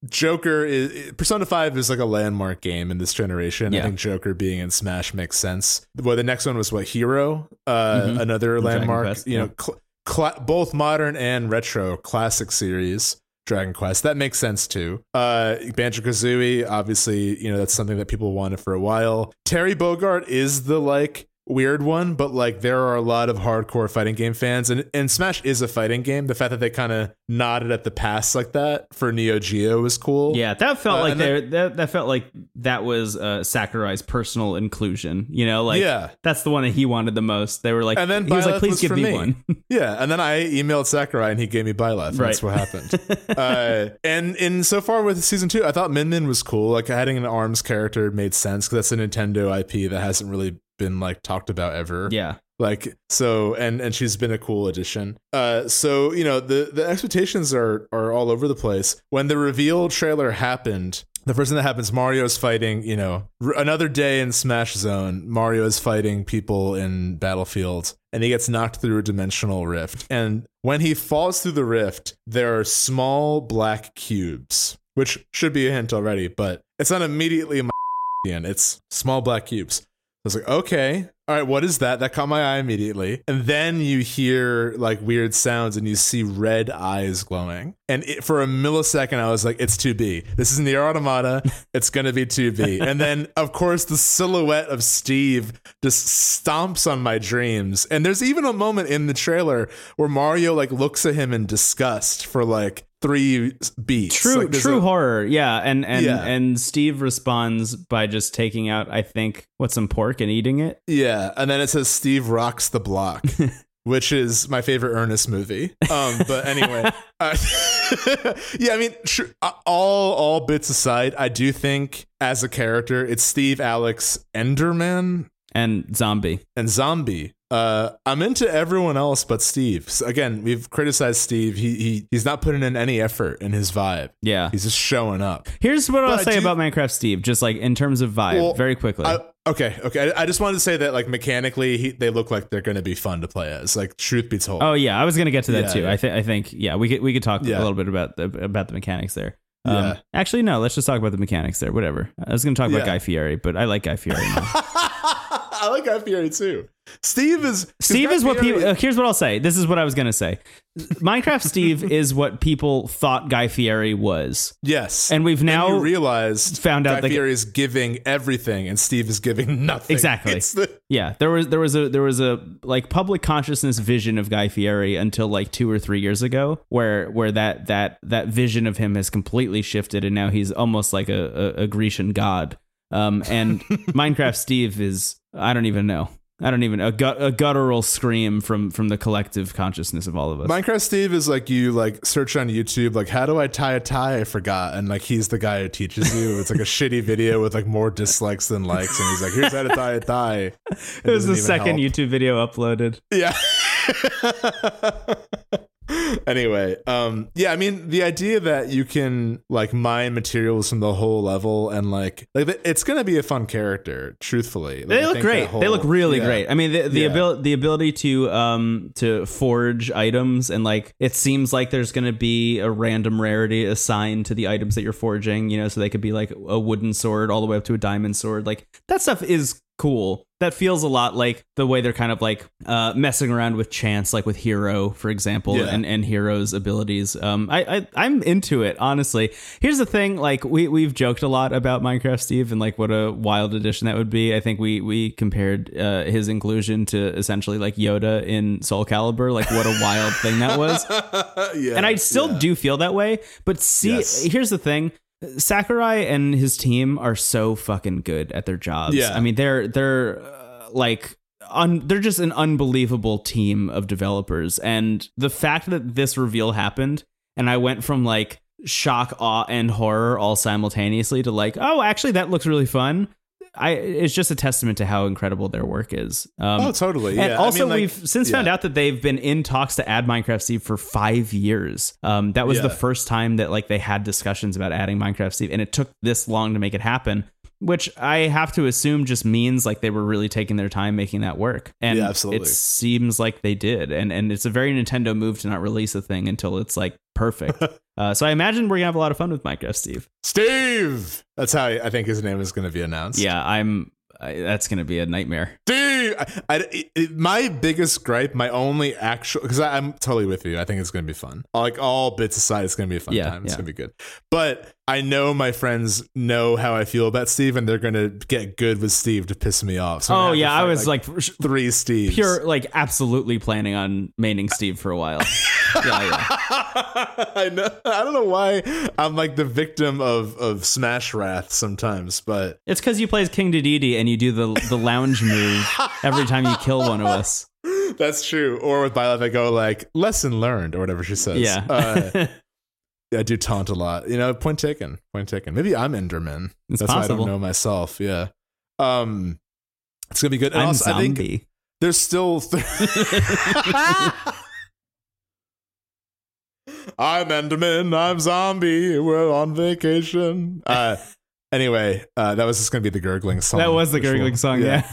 Joker is Persona 5 is like a landmark game in this generation. Yeah. I think Joker being in Smash makes sense. Well, the next one was what Hero, uh, Mhm. another landmark, Quest, you know, yeah. Cl- both modern and retro classic series. Dragon Quest that makes sense too. Uh, Banjo Kazooie, obviously, you know that's something that people wanted for a while. Terry Bogard is the like weird one, but like there are a lot of hardcore fighting game fans, and and Smash is a fighting game. The fact that they kind of nodded at the past like that for Neo Geo was cool. Yeah, that felt Uh, like there that, that felt like that was uh, Sakurai's personal inclusion. You know, like Yeah. that's the one that he wanted the most. They were like, And then he was like, please was give me, me. one. (laughs) Yeah, and then I emailed Sakurai and he gave me Byleth. and That's what happened. (laughs) uh, and in so far with season two, I thought Min Min was cool. Like adding an Arms character made sense because that's a Nintendo IP that hasn't really been like talked about ever. yeah, Like so, and and she's been a cool addition. Uh, so you know the the expectations are are all over the place. When the reveal trailer happened, the first thing that happens, Mario's fighting. You know, another day in Smash Zone, Mario is fighting people in Battlefield, and he gets knocked through a dimensional rift. And when he falls through the rift, there are small black cubes, which should be a hint already, but it's not immediately my (laughs) it's small black cubes. I was like, okay, all right, what is that? That caught my eye immediately. And then you hear like weird sounds and you see red eyes glowing. And it, for a millisecond, I was like, it's 2B. This is Nier Automata. (laughs) It's going to be 2B. and then, of course, the silhouette of Steve just stomps on my dreams. And there's even a moment in the trailer where Mario like looks at him in disgust for like three beats. true, Like, true a- horror. Yeah, and and Yeah. and Steve responds by just taking out, I think, what some pork and eating it. Yeah, and then it says Steve rocks the block, (laughs) which is my favorite Ernest movie. Um, but anyway, (laughs) uh, (laughs) yeah, I mean, tr- uh, all all bits aside, I do think as a character, it's Steve, Alex, Enderman, And zombie. and Zombie. Uh, I'm into everyone else but Steve. So again, we've criticized Steve. He he he's not putting in any effort in his vibe. Yeah. He's just showing up. Here's what I'll say do- about Minecraft Steve, just like in terms of vibe, Well, very quickly. I, okay, okay. I, I just wanted to say that, like mechanically, he, they look like they're going to be fun to play as. Like, truth be told. Oh yeah, I was gonna get to that Yeah, too. yeah. I think I think yeah, we could we could talk Yeah. a little bit about the about the mechanics there. Um, Yeah. Actually, no. Let's just talk about the mechanics there. Whatever. I was gonna talk about. Guy Fieri, but I like Guy Fieri. (laughs) I like Guy Fieri too. Steve is Steve is what people. Uh, here's what I'll say. This is what I was gonna say. Minecraft Steve (laughs) is what people thought Guy Fieri was, yes, and we've now you realized found out Guy that- Fieri is giving everything, and Steve is giving (laughs) nothing. Exactly. The, Yeah, there was there was a there was a like public consciousness vision of Guy Fieri until like two or three years ago, where where that that that vision of him has completely shifted, and now he's almost like a a, a Grecian god. Um, and (laughs) Minecraft Steve is I don't even know. I don't even a, gut, a guttural scream from from the collective consciousness of all of us. Minecraft Steve is like you like search on YouTube like how do I tie a tie? I forgot, and like he's the guy who teaches you. It's like a shitty video with like more dislikes than likes, and he's like, "Here's how to tie a tie." It it was the second help. YouTube video uploaded. Yeah. (laughs) (laughs) anyway, um, yeah, I mean, the idea that you can like mine materials from the whole level and like like it's gonna be a fun character. Truthfully, Like, They look great. whole- they look really yeah. great. I mean, the the Yeah. ability the ability to um to forge items and like it seems like there's going to be a random rarity assigned to the items that you're forging. You know, so they could be like a wooden sword all the way up to a diamond sword. Like that stuff is cool. That feels a lot like the way they're kind of like uh, messing around with chance, like with Hero, for example, Yeah. and and Hero's abilities. Um, I, I I'm into it honestly. Here's the thing: like we we've joked a lot about Minecraft Steve and like what a wild addition that would be. I think we we compared uh, his inclusion to essentially like Yoda in Soul Calibur. Like what a wild thing that was. (laughs) yeah, And I still yeah. do feel that way. But see, Yes. here's the thing. Sakurai and his team are so fucking good at their jobs. Yeah. I mean, they're they're uh, like un, they're just an unbelievable team of developers. And the fact that this reveal happened, and I went from like shock, awe, and horror all simultaneously to like, oh, actually, that looks really fun. I it's just a testament to how incredible their work is. Um, Oh, totally. Yeah. and I also, mean, like, we've since found out that they've been in talks to add Minecraft Steve for five years. Um, that was the first time that like they had discussions about adding Minecraft Steve, and it took this long to make it happen. Which I have to assume just means like they were really taking their time making that work, and Yeah, absolutely. it seems like they did. And and it's a very Nintendo move to not release a thing until it's like perfect. (laughs) Uh, so I imagine we're gonna have a lot of fun with Minecraft Steve. Steve. That's how I think his name is going to be announced. Yeah, I'm. I, that's gonna be a nightmare. Dude, I, I- it- my biggest gripe, my only actual, because I'm totally with you. I think it's going to be fun. Like all bits aside, it's going to be a fun Yeah, time. It's yeah. going to be good. But I know my friends know how I feel about Steve, and they're going to get good with Steve to piss me off. So Oh yeah, I was like, three Steves. pure, like absolutely planning on maining Steve for a while. (laughs) yeah, yeah. (laughs) I know. I don't know why I'm like the victim of of Smash Wrath sometimes, but It's because you play as King Dedede and you do the the lounge move every time you kill one of us. (laughs) that's true. Or with Byleth, I go like lesson learned or whatever she says. Yeah. Uh, (laughs) I do taunt a lot. You know, point taken. Point taken. Maybe I'm Enderman. It's That's why I don't know myself. Yeah. Um, it's gonna be good. And I'm also, I think zombie. there's still. Th- I'm Enderman. I'm zombie. We're on vacation. Uh, anyway, uh, that was just gonna be the gurgling song. that was the sure. gurgling song. Yeah.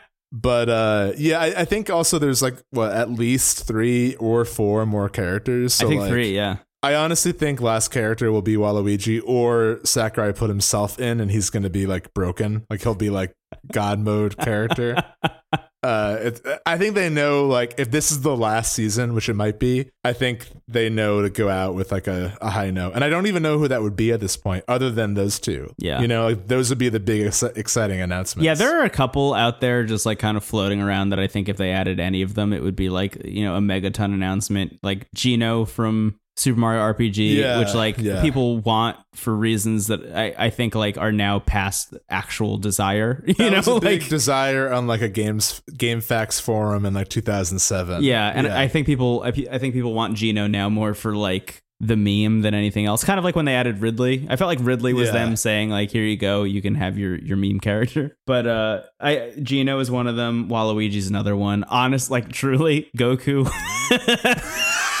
(laughs) But uh, yeah, I, I think also there's like what at least three or four more characters. So I think like, three. Yeah. I honestly think last character will be Waluigi or Sakurai put himself in and he's going to be like broken. Like he'll be like God mode character. (laughs) uh, I think they know like if this is the last season, which it might be, I think they know to go out with like a, a high note. And I don't even know who that would be at this point other than those two. Yeah. You know, like those would be the big ex- exciting announcements. Yeah, there are a couple out there just like kind of floating around that I think if they added any of them, it would be like, you know, a megaton announcement like Geno from Super Mario RPG, Yeah, which like yeah. people want for reasons that I, I think like are now past actual desire. (laughs) You That know, was a big like desire on like a games GameFAQs forum in like 2007. yeah, and I think people I, I think people want Geno now more for like the meme than anything else. Kind of like when they added Ridley. I felt like Ridley was Yeah. them saying like, "Here you go, you can have your your meme character." (laughs) But uh, I Geno is one of them. Waluigi's another one. Honest, like truly, Goku. (laughs)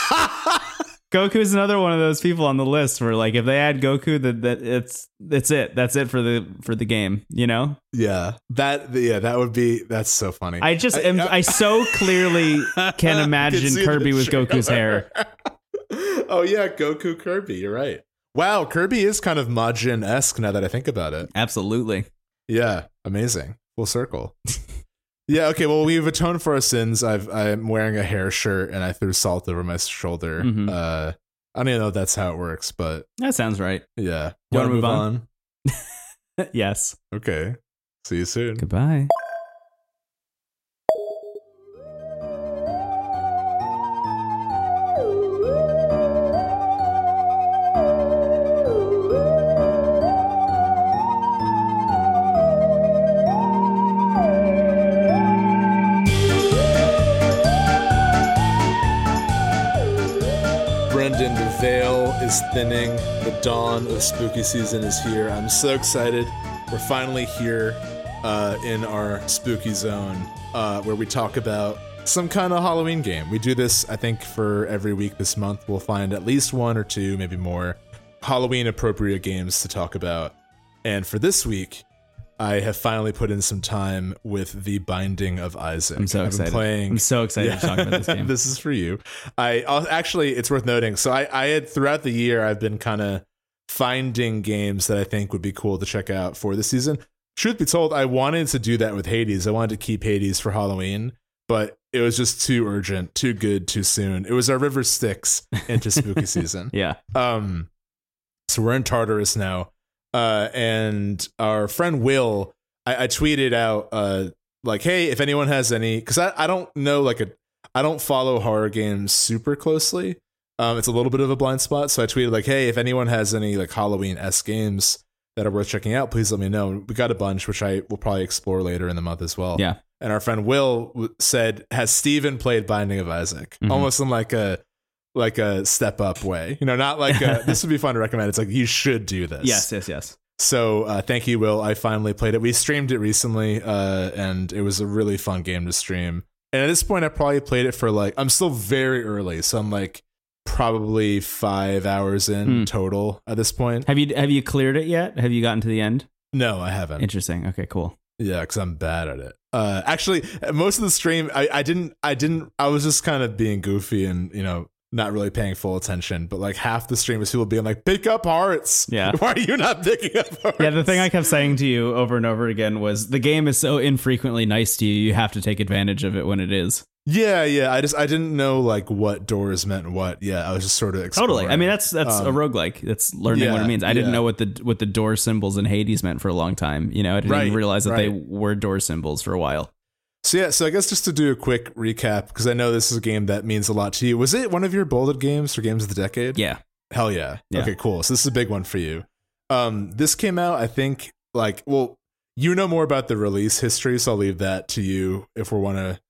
Goku is another one of those people on the list where like if they add Goku, that that it's that's it. That's it for the for the game. You know. yeah, that yeah, that would be that's so funny. I just am. I so clearly (laughs) can imagine the Kirby with Goku's hair. (laughs) oh yeah, Goku Kirby. You're right. Wow, Kirby is kind of Majin esque now that I think about it. Absolutely. Yeah, amazing. Full circle. (laughs) yeah. Okay. Well, we've atoned for our sins. I've I'm wearing a hair shirt and I threw salt over my shoulder. Mhm. Uh, I don't even know if that's how it works, but That sounds right. yeah. You wanna Wanna move on? (laughs) yes. Okay. See you soon. Goodbye. The veil is thinning. The dawn of spooky season is here. I'm so excited. We're finally here uh, in our spooky zone uh, where we talk about some kind of Halloween game. We do this, I think, for every week this month. We'll find at least one or two, maybe more, Halloween appropriate games to talk about. And for this week, I have finally put in some time with The Binding of Isaac. I'm so I've been excited. playing I'm so excited to talk about this (laughs) game. this is for you. I actually, it's worth noting. So I, I had throughout the year, I've been kind of finding games that I think would be cool to check out for this season. Truth be told, I wanted to do that with Hades. I wanted to keep Hades for Halloween, but it was just too urgent, too good, too soon. It was our river Styx into spooky (laughs) season. yeah. Um, so we're in Tartarus now, uh, and our friend Will, I, I tweeted out, uh, like, hey, if anyone has any, because I, I don't know, like a, I don't follow horror games super closely. Um, it's a little bit of a blind spot, so I tweeted like, hey, if anyone has any like Halloween s games that are worth checking out, please let me know. We got a bunch, which I will probably explore later in the month as well. Yeah. And our friend Will w- said, "Has Steven played Binding of Isaac?" Mhm. Almost in like a like a step up way, you know, not like a, (laughs) this would be fun to recommend. It's like you should do this. Yes. Yes. Yes. So uh, thank you, Will. I finally played it. We streamed it recently, uh, and it was a really fun game to stream. And at this point, I probably played it for like I'm still very early, so I'm like probably five hours in Hmm. total at this point. Have you have you cleared it yet? Have you gotten to the end? No, I haven't. Interesting. Okay. Cool. Yeah, because I'm bad at it. Uh, actually, most of the stream, I, I didn't, I didn't, I was just kind of being goofy and you know not really paying full attention, but like half the stream was people being like, "Pick up hearts." Yeah. (laughs) Why are you not picking up hearts? Yeah, the thing I kept saying to you over and over again was the game is so infrequently nice to you, you have to take advantage of it when it is. Yeah, yeah. I just I didn't know like what doors meant what. Yeah, I was just sort of exploring. Totally. I mean that's that's Um, a roguelike. That's learning what it means. I didn't yeah. know what the what the door symbols in Hades meant for a long time. You know, I didn't even Right, realize that they were door symbols for a while. So yeah, so I guess just to do a quick recap because I know this is a game that means a lot to you. Was it one of your bolded games for games of the decade? Yeah. Hell yeah. Yeah. Okay, cool. So this is a big one for you. Um, this came out, I think, like, well, you know more about the release history, so I'll leave that to you if we want to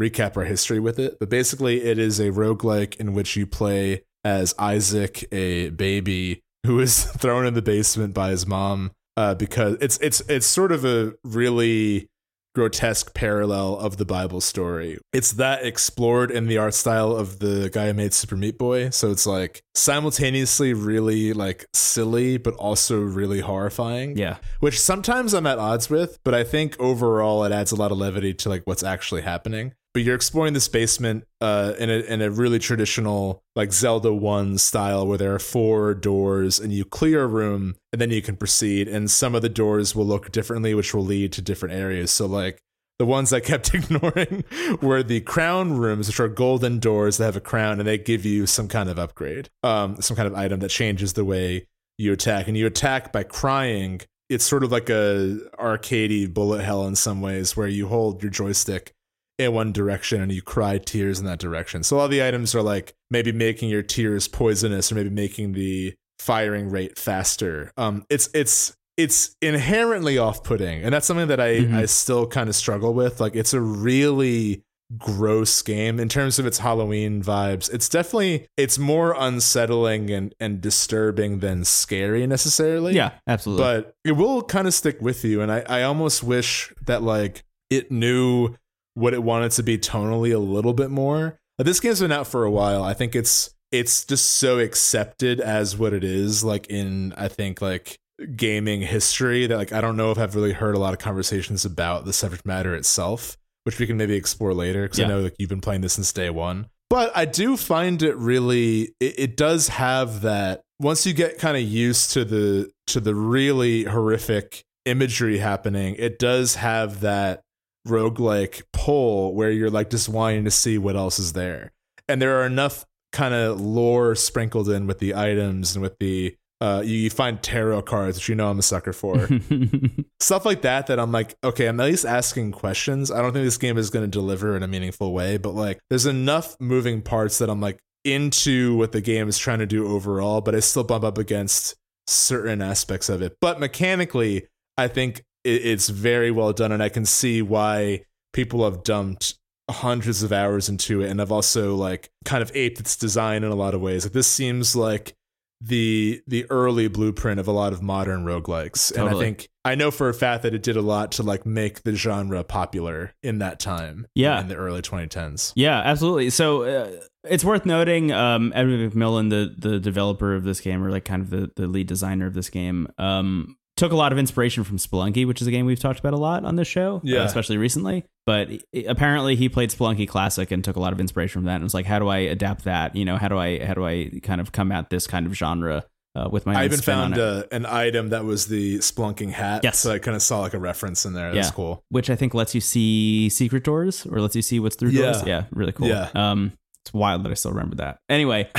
recap our history with it. But basically, it is a roguelike in which you play as Isaac, a baby who (laughs) is thrown in the basement by his mom uh, because it's it's it's sort of a really grotesque parallel of the Bible story. It's that explored in the art style of the guy who made Super Meat Boy. So it's like simultaneously really like silly, but also really horrifying. Yeah. Which sometimes I'm at odds with, but I think overall it adds a lot of levity to like what's actually happening. But you're exploring this basement uh, in a in a really traditional like Zelda one style where there are four doors and you clear a room and then you can proceed. And some of the doors will look differently, which will lead to different areas. So like the ones I kept (laughs) ignoring were the crown rooms, which are golden doors that have a crown and they give you some kind of upgrade, um, some kind of item that changes the way you attack. And you attack by crying. It's sort of like a arcadey bullet hell in some ways, where you hold your joystick in one direction and you cry tears in that direction. So all the items are like maybe making your tears poisonous or maybe making the firing rate faster. Um, it's it's it's inherently off-putting, and that's something that I Mhm. I still kind of struggle with. Like it's a really gross game in terms of its Halloween vibes. It's definitely it's more unsettling and and disturbing than scary necessarily Yeah, absolutely. but it will kind of stick with you and I, I almost wish that like it knew what it wanted to be tonally a little bit more. Like, this game's been out for a while. I think it's it's just so accepted as what it is like in i think like gaming history that like i don't know if i've really heard a lot of conversations about the subject matter itself which we can maybe explore later because Yeah. i know like you've been playing this since day one. But i do find it really it, it does have that once you get kind of used to the to the really horrific imagery happening it does have that roguelike pull where you're like just wanting to see what else is there and there are enough kind of lore sprinkled in with the items and with the uh you, find tarot cards which you know i'm a sucker for (laughs) stuff like that that I'm like, okay, I'm at least asking questions. I don't think this game is going to deliver in a meaningful way, but like there's enough moving parts that I'm like into what the game is trying to do overall, but I still bump up against certain aspects of it. But mechanically, I think it's very well done, and I can see why people have dumped hundreds of hours into it and I've also like kind of aped its design in a lot of ways. Like this seems like the the early blueprint of a lot of modern roguelikes. And I think I know for a fact that it did a lot to like make the genre popular in that time. Yeah. In the early 2010s. Yeah, absolutely. So uh, it's worth noting, um, Edmund McMillen, the the developer of this game, or like kind of the, the lead designer of this game, um, took a lot of inspiration from Spelunky, which is a game we've talked about a lot on this show, uh, Yeah. especially recently. But apparently, he played Spelunky Classic and took a lot of inspiration from that, and was like, "How do I adapt that? You know, how do I how do I kind of come at this kind of genre uh, with my?" I own even found it?" uh, an item that was the splunking hat. Yes. So I kind of saw like a reference in there. That's Yeah. cool. which I think lets you see secret doors or lets you see what's through Yeah. doors. Yeah, really cool. Yeah. Um, it's wild that I still remember that. Anyway,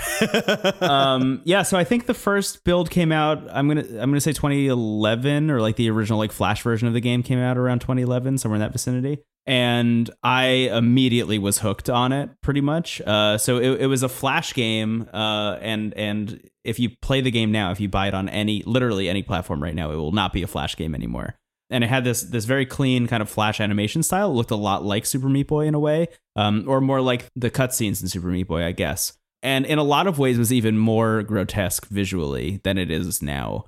um, (laughs) yeah. So I think the first build came out. I'm gonna I'm gonna say 2011 or like the original like Flash version of the game came out around 2011, somewhere in that vicinity. And I immediately was hooked on it, pretty much. Uh, so it, it was a Flash game, uh, and and if you play the game now, if you buy it on any literally any platform right now, it will not be a Flash game anymore and it had this this very clean kind of flash animation style. It looked a lot like Super Meat Boy in a way, um, or more like the cutscenes in Super Meat Boy, I guess. And in a lot of ways, was even more grotesque visually than it is now.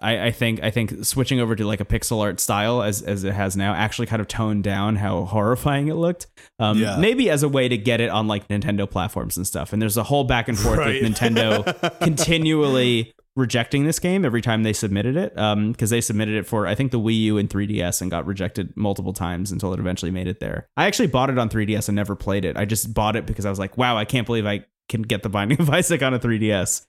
I, I think I think switching over to like a pixel art style as as it has now actually kind of toned down how horrifying it looked. Um, Yeah. Maybe as a way to get it on like Nintendo platforms and stuff. And there's a whole back and forth Right. with Nintendo (laughs) continually rejecting this game every time they submitted it um, because they submitted it for I think the Wii U and 3DS and got rejected multiple times until it eventually made it there. I actually bought it on 3DS and never played it. I just bought it because I was like, wow, I can't believe I can get the Binding of (laughs) Isaac on a 3DS.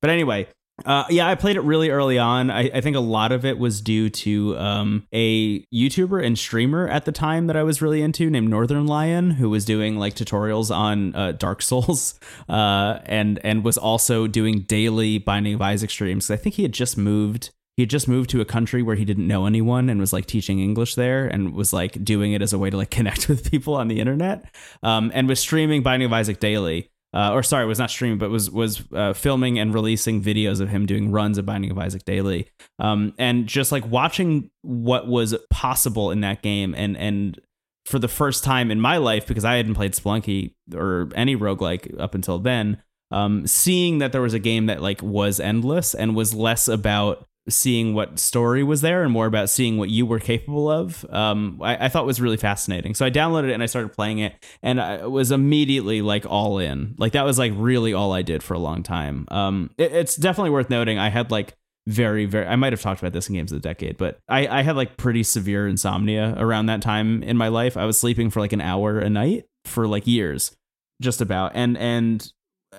But anyway, uh, yeah, I played it really early on. I, I think a lot of it was due to um, a YouTuber and streamer at the time that I was really into named Northernlion, who was doing like tutorials on uh, Dark Souls, (laughs) uh, and and was also doing daily Binding of Isaac streams. I think he had just moved. He had just moved to a country where he didn't know anyone and was like teaching English there, and was like doing it as a way to like (laughs) connect with people on the internet, um, and was streaming Binding of Isaac daily uh, or sorry, was not streaming, but was was uh, filming and releasing videos of him doing runs of Binding of Isaac daily, um, and just like watching what was possible in that game, and and for the first time in my life, because I hadn't played Spelunky or any roguelike up until then, um, seeing that there was a game that like was endless and was less about seeing what story was there and more about seeing what you were capable of um, I, I, thought was really fascinating. So i downloaded it and i started playing it and i was immediately like all in. Like that was like really all i did for a long time. Um, it, it's definitely worth noting i had like very very i might have talked about this in games of the decade but I, I had like pretty severe insomnia around that time in my life. I was sleeping for like an hour a night for like years just about. And and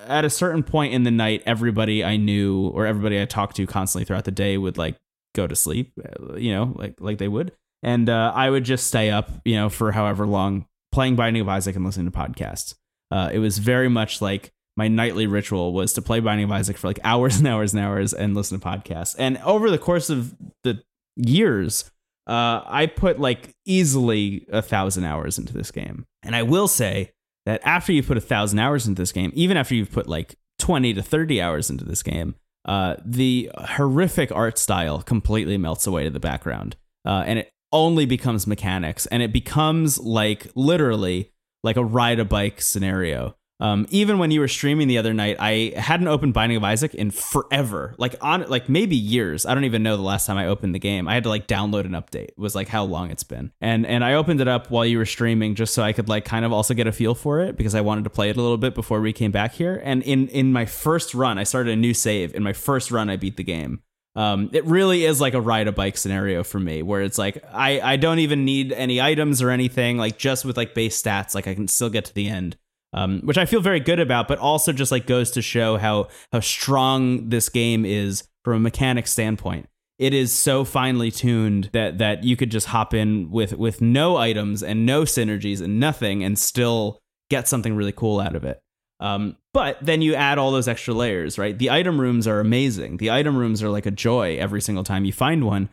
at a certain point in the night, everybody I knew or everybody I talked to constantly throughout the day would like go to sleep, uh, you know, like like they would, and uh, I would just stay up, you know, for however long playing Binding of Isaac and listening to podcasts. Uh, it was very much like my nightly ritual was to play Binding of Isaac for like (laughs) hours and hours and hours and listen to podcasts. And over the course of the years, uh, I put like easily a thousand hours into this game. And I will say that after you put a thousand hours into this game, even after you've put like 20 to 30 hours into this game, uh, the horrific art style completely melts away to the background. Uh, and it only becomes mechanics and it becomes like literally like a ride a bike scenario um, even when you were streaming the other night, I hadn't opened Binding of Isaac in forever, like on like maybe years. I don't even know the last time I opened the game. I had to like download an update. It was like how long it's been, and and I opened it up while you were streaming just so I could like kind of also get a feel for it because I wanted to play it a little bit before we came back here. And in in my first run, I started a new save. In my first run, I beat the game. Um, it really is like a ride a bike scenario for me where it's like I, I don't even need any items or anything like just with like base stats like i can still get to the end um, which I feel very good about, but also just like goes to show how how strong this game is from a mechanic standpoint. It is so finely tuned that that you could just hop in with with no items and no synergies and nothing and still get something really cool out of it. Um, but then you add all those extra layers, right? The item rooms are amazing. The item rooms are like a joy every single time you find one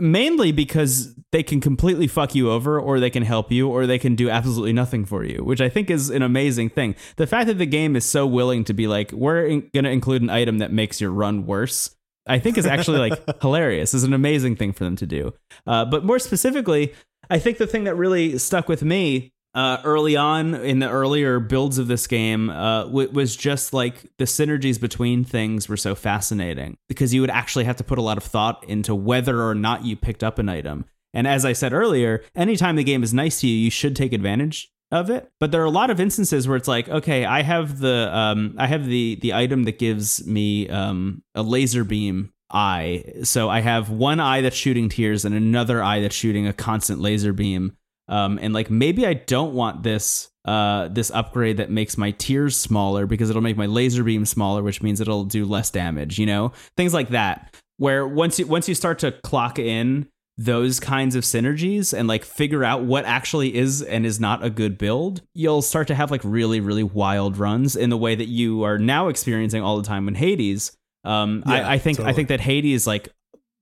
mainly because they can completely fuck you over or they can help you or they can do absolutely nothing for you which i think is an amazing thing. The fact that the game is so willing to be like we're in- going to include an item that makes your run worse i think is actually like (laughs) hilarious. Is an amazing thing for them to do. Uh, but more specifically i think the thing that really stuck with me uh, early on in the earlier builds of this game uh, w- was just like the synergies between things were so fascinating because you would actually have to put a lot of thought into whether or not you picked up an item. And as I said earlier, anytime the game is nice to you, you should take advantage of it. But there are a lot of instances where it's like, okay, I have the um, I have the the item that gives me um, a laser beam eye. So I have one eye that's shooting tears and another eye that's shooting a constant laser beam um, and like maybe I don't want this uh, this upgrade that makes my tears smaller because it'll make my laser beam smaller, which means it'll do less damage. You know, things like that. Where once you once you start to clock in those kinds of synergies and like figure out what actually is and is not a good build, you'll start to have like really really wild runs in the way that you are now experiencing all the time in Hades. Um, yeah, I, I, think totally. I think that Hades like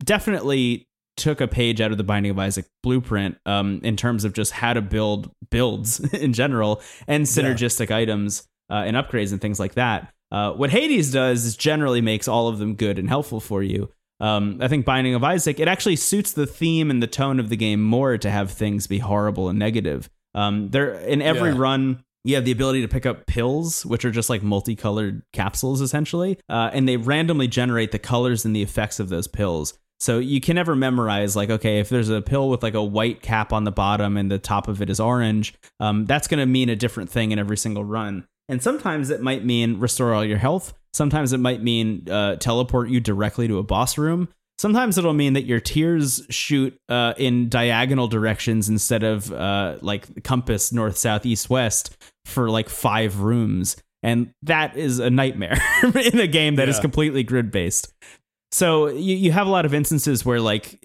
definitely took a page out of the Binding of Isaac blueprint um, in terms of just how to build builds (laughs) in general and synergistic yeah. items uh, and upgrades and things like that. Uh, what Hades does is generally makes all of them good and helpful for you. Um, I think Binding of Isaac it actually suits the theme and the tone of the game more to have things be horrible and negative. Um, there in every yeah. run you have the ability to pick up pills, which are just like multicolored capsules essentially, uh, and they randomly generate the colors and the effects of those pills. So you can never memorize like, okay, if there's a pill with like a white cap on the bottom and the top of it is orange, um, that's going to mean a different thing in every single run. And sometimes it might mean restore all your health. Sometimes it might mean uh, teleport you directly to a boss room. Sometimes it'll mean that your tears shoot uh, in diagonal directions instead of uh, like compass north, south, east, west for like five rooms And that is a nightmare (laughs) in a game that is Yeah. completely grid based. So you, you have a lot of instances where like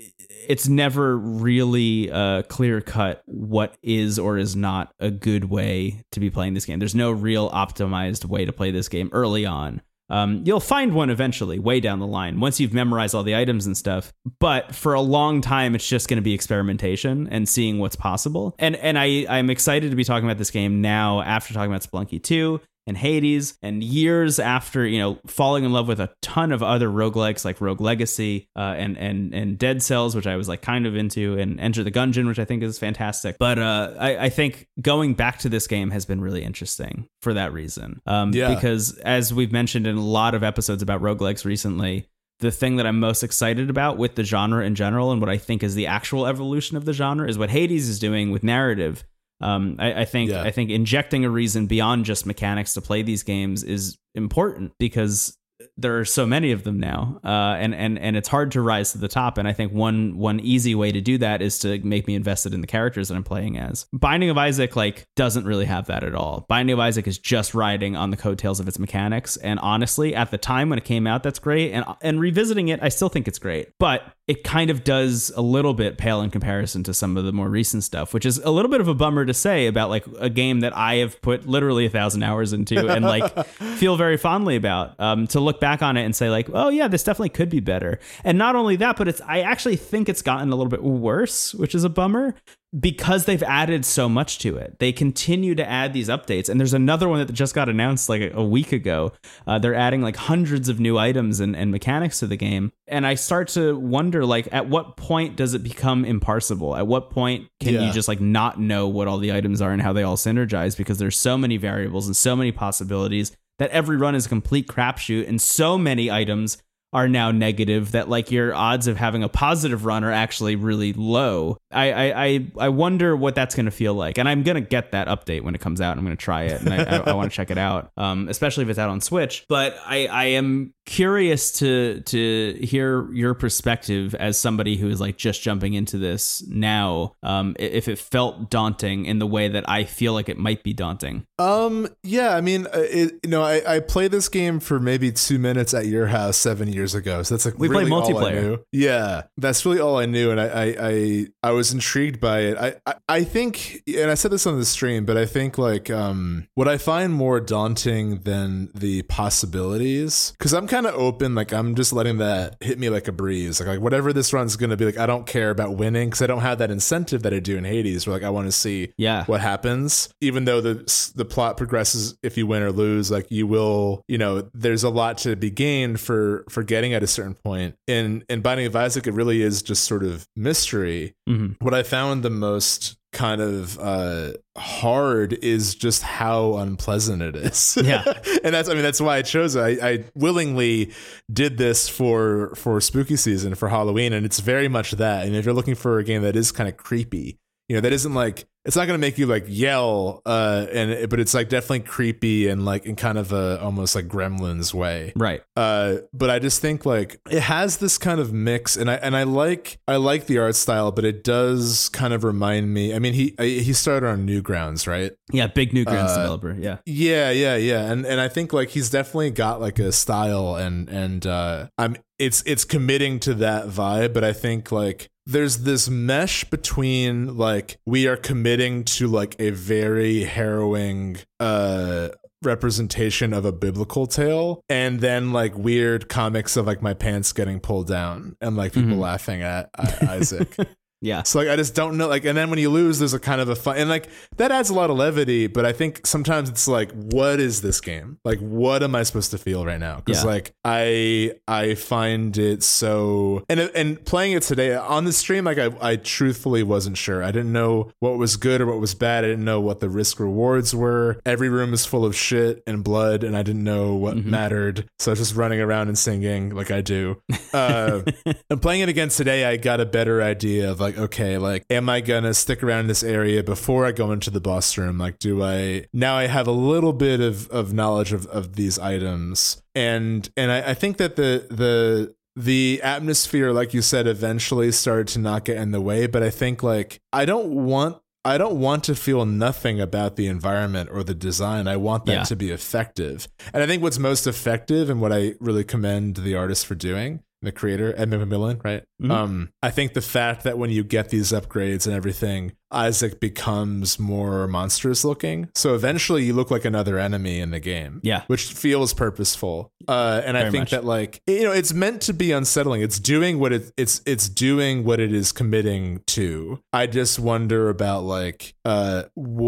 it's never really uh, clear cut what is or is not a good way to be playing this game. There's no real optimized way to play this game early on. Um, you'll find one eventually, way down the line, once you've memorized all the items and stuff. But for a long time, it's just going to be experimentation and seeing what's possible. And and I I'm excited to be talking about this game now after talking about Spelunky 2 and Hades, and years after you know falling in love with a ton of other roguelikes like Rogue Legacy uh, and and and Dead Cells, which I was like kind of into, and Enter the Gungeon, which I think is fantastic. But uh, I, I think going back to this game has been really interesting for that reason. Um, Yeah. because as we've mentioned in a lot of episodes about roguelikes recently. The thing that I'm most excited about with the genre in general, and what I think is the actual evolution of the genre, is what Hades is doing with narrative. Um, I, I think Yeah. I think injecting a reason beyond just mechanics to play these games is important because there are so many of them now, uh, and and and it's hard to rise to the top. And I think one one easy way to do that is to make me invested in the characters that I'm playing as. Binding of Isaac like doesn't really have that at all. Binding of Isaac is just riding on the coattails of its mechanics. And honestly, at the time when it came out, that's great. And and revisiting it, I still think it's great. But it kind of does a little bit pale in comparison to some of the more recent stuff, which is a little bit of a bummer to say about like a game that I have put literally a thousand hours into and like (laughs) feel very fondly about. Um, to look back on it and say like, oh yeah, this definitely could be better. And not only that, but it's I actually think it's gotten a little bit worse, which is a bummer because they've added so much to it. They continue to add these updates, and there's another one that just got announced like a, week ago. Uh, they're adding like hundreds of new items and, and mechanics to the game, and I start to wonder like, at what point does it become imparsible? At what point can Yeah. you just like not know what all the items are and how they all synergize because there's so many variables and so many possibilities that every run is a complete crapshoot, and so many items are now negative that like your odds of having a positive run are actually really low. I I I, wonder what that's going to feel like, and I'm going to get that update when it comes out. I'm going to try it, and I, I, I want to check it out, um, especially if it's out on Switch. But I I am curious to to hear your perspective as somebody who is like just jumping into this now. Um, if it felt daunting in the way that I feel like it might be daunting. Um. Yeah. I mean, uh, it, you know, I, I played this game for maybe two minutes at your house seven years ago. So that's like We play really all I multiplayer. knew. Yeah, that's really all I knew, and I I I, I was intrigued by it. I, I I think, and I said this on the stream, but I think like um what I find more daunting than the possibilities because I'm kind of open. Like I'm just letting that hit me like a breeze. Like like whatever this run's gonna be. Like I don't care about winning because I don't have that incentive that I do in Hades. Where like I want to see Yeah. what happens even though the the plot progresses if you win or lose like you will you know there's a lot to be gained for for getting at a certain point in in binding of isaac it really is just sort of mystery Mhm. what i found the most kind of uh hard is just how unpleasant it is. (laughs) Yeah. and that's i mean that's why i chose it. I, I willingly did this for for spooky season for halloween and it's very much that. And if you're looking for a game that is kind of creepy you know that isn't like it's not going to make you like yell uh and but it's like definitely creepy and like in kind of a almost like gremlins way Right. uh but i just think like it has this kind of mix and i and i like i like the art style but it does kind of remind me i mean he he started on newgrounds right Yeah. Big Newgrounds Uh, developer. Yeah. yeah, yeah, yeah. And and I think like he's definitely got like a style and and uh I'm it's it's committing to that vibe, but I think like there's this mesh between like we are committing to like a very harrowing uh representation of a biblical tale and then like weird comics of like my pants getting pulled down and like people Mhm. laughing at I- Isaac. (laughs) Yeah. So like I just don't know like and then when you lose there's a kind of a fun and like that adds a lot of levity but I think sometimes it's like what is this game? Like what am I supposed to feel right now? Cuz Yeah. like I I find it so and and playing it today on the stream like I I truthfully wasn't sure. I didn't know what was good or what was bad. I didn't know what the risk rewards were. Every room is full of shit and blood and I didn't know what Mhm. mattered. So I was just running around and singing like I do. Uh (laughs) and playing it again today, I got a better idea of like, okay, like, am I gonna stick around in this area before I go into the boss room? Like, do I now I have a little bit of, of knowledge of, of these items. And and I, I think that the the the atmosphere, like you said, eventually started to not get in the way. But I think like I don't want I don't want to feel nothing about the environment or the design. I want that Yeah. to be effective. And I think what's most effective and what I really commend the artist for doing, the creator, Ed McMillen, right? Mhm. Um, I think the fact that when you get these upgrades and everything, Isaac becomes more monstrous looking. So eventually you look like another enemy in the game. Yeah. Which feels purposeful. Uh, and I think much. that like you know, it's meant to be unsettling. It's doing what it it's it's doing what it is committing to. I just wonder about like uh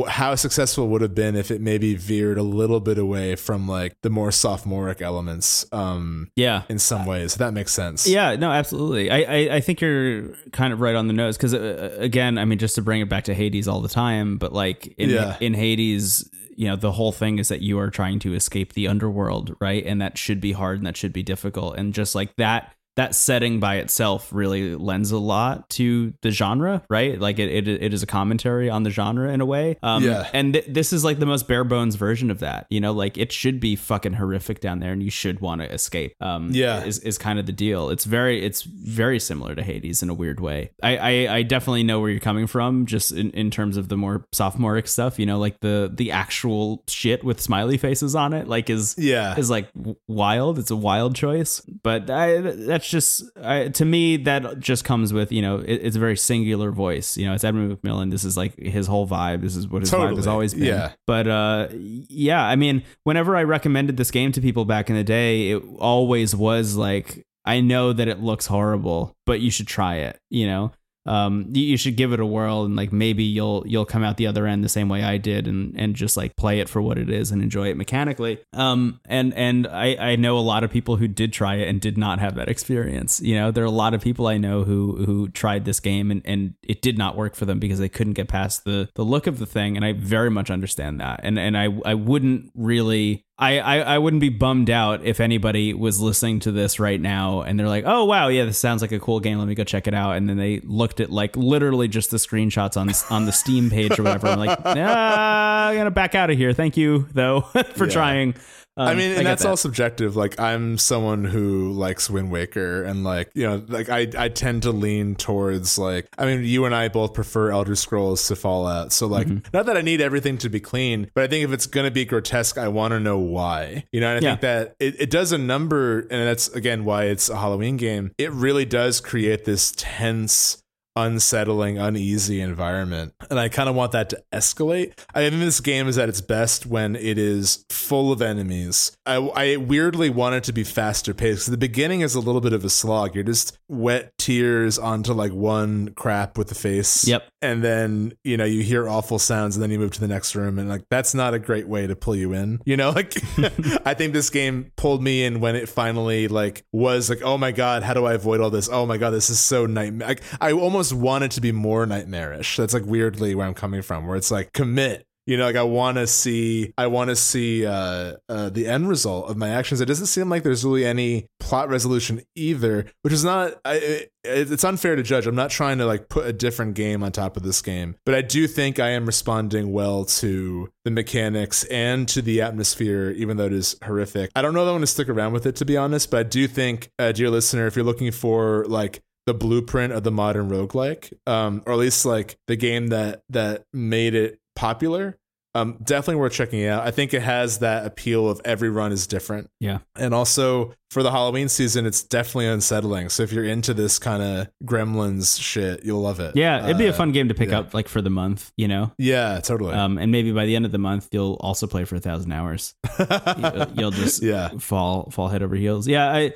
how successful it would have been if it maybe veered a little bit away from like the more sophomoric elements um Yeah. in some ways. That makes sense. Yeah, no, absolutely. I, I, I think you're kind of right on the nose because, uh, again, I mean, just to bring it back to Hades all the time, but like in Yeah. in Hades, you know, the whole thing is that you are trying to escape the underworld, right? And that should be hard and that should be difficult, and just like that. That setting by itself really lends a lot to the genre, right? Like it, it, it is a commentary on the genre in a way. Um, Yeah. And th- this is like the most bare bones version of that. You know, like it should be fucking horrific down there, and you should want to escape. Um, Yeah. is, is kind of the deal. It's very it's very similar to Hades in a weird way. I I, I definitely know where you're coming from, just in, in terms of the more sophomoric stuff. You know, like the the actual shit with smiley faces on it, like is Yeah. is like wild. It's a wild choice, but I, that's just I, to me that just comes with you know it, it's a very singular voice. You know, it's Edmund McMillen. This is like his whole vibe. This is what his vibe has always been. Yeah. But uh, yeah, I mean, whenever I recommended this game to people back in the day, it always was like, I know that it looks horrible, but you should try it. You know, um, you, should give it a whirl, and like maybe you'll you'll come out the other end the same way I did, and and just like play it for what it is and enjoy it mechanically. Um, and and I I know a lot of people who did try it and did not have that experience. You know, there are a lot of people I know who who tried this game and and it did not work for them because they couldn't get past the the look of the thing, and I very much understand that. And and I I wouldn't really I, I, I wouldn't be bummed out if anybody was listening to this right now and they're like, oh wow, yeah, this sounds like a cool game. Let me go check it out. And then they looked at like literally just the screenshots on (laughs) on the Steam page or whatever. I'm like, ah, I'm gonna back out of here. Thank you though (laughs) for Yeah. trying. Um, I mean, and get that's that. all subjective. Like, I'm someone who likes Wind Waker, and like, you know, like I, I tend to lean towards like, I mean, you and I both prefer Elder Scrolls to Fallout. So like, Mm-hmm. not that I need everything to be clean, but I think if it's gonna be grotesque, I want to know why. You know, and I Yeah. think that it, it does a number, and that's again why it's a Halloween game. It really does create this tense unsettling, uneasy environment. And I kind of want that to escalate. I think this game is at its best when it is full of enemies. I, I weirdly want it to be faster paced. The beginning is a little bit of a slog. You're just wet tears onto like one crap with the face. Yep. And then, you know, you hear awful sounds and then you move to the next room. And like, that's not a great way to pull you in. You know, (laughs) like, (laughs) I think this game pulled me in when it finally like was like, oh my God, how do I avoid all this? Oh my God, this is so nightmare. Like, I almost want it to be more nightmarish. That's like weirdly where I'm coming from, where it's like commit. You know, like I want to see, I want to see uh, uh, the end result of my actions. It doesn't seem like there's really any plot resolution either, which is not. I, it, it's unfair to judge. I'm not trying to like put a different game on top of this game, but I do think I am responding well to the mechanics and to the atmosphere, even though it is horrific. I don't know that I want to stick around with it to be honest, but I do think, uh, dear listener, if you're looking for like the blueprint of the modern roguelike, um, or at least like the game that that made it popular. Um, definitely worth checking out. I think it has that appeal of every run is different. Yeah. And also for the Halloween season, it's definitely unsettling. So if you're into this kind of gremlins shit, you'll love it. Yeah, it'd be a Uh, fun game to pick yeah. up like for the month, you know. Yeah, totally. Um, and maybe by the end of the month, you'll also play for a thousand hours. (laughs) You- You'll just yeah. fall fall head over heels. Yeah, I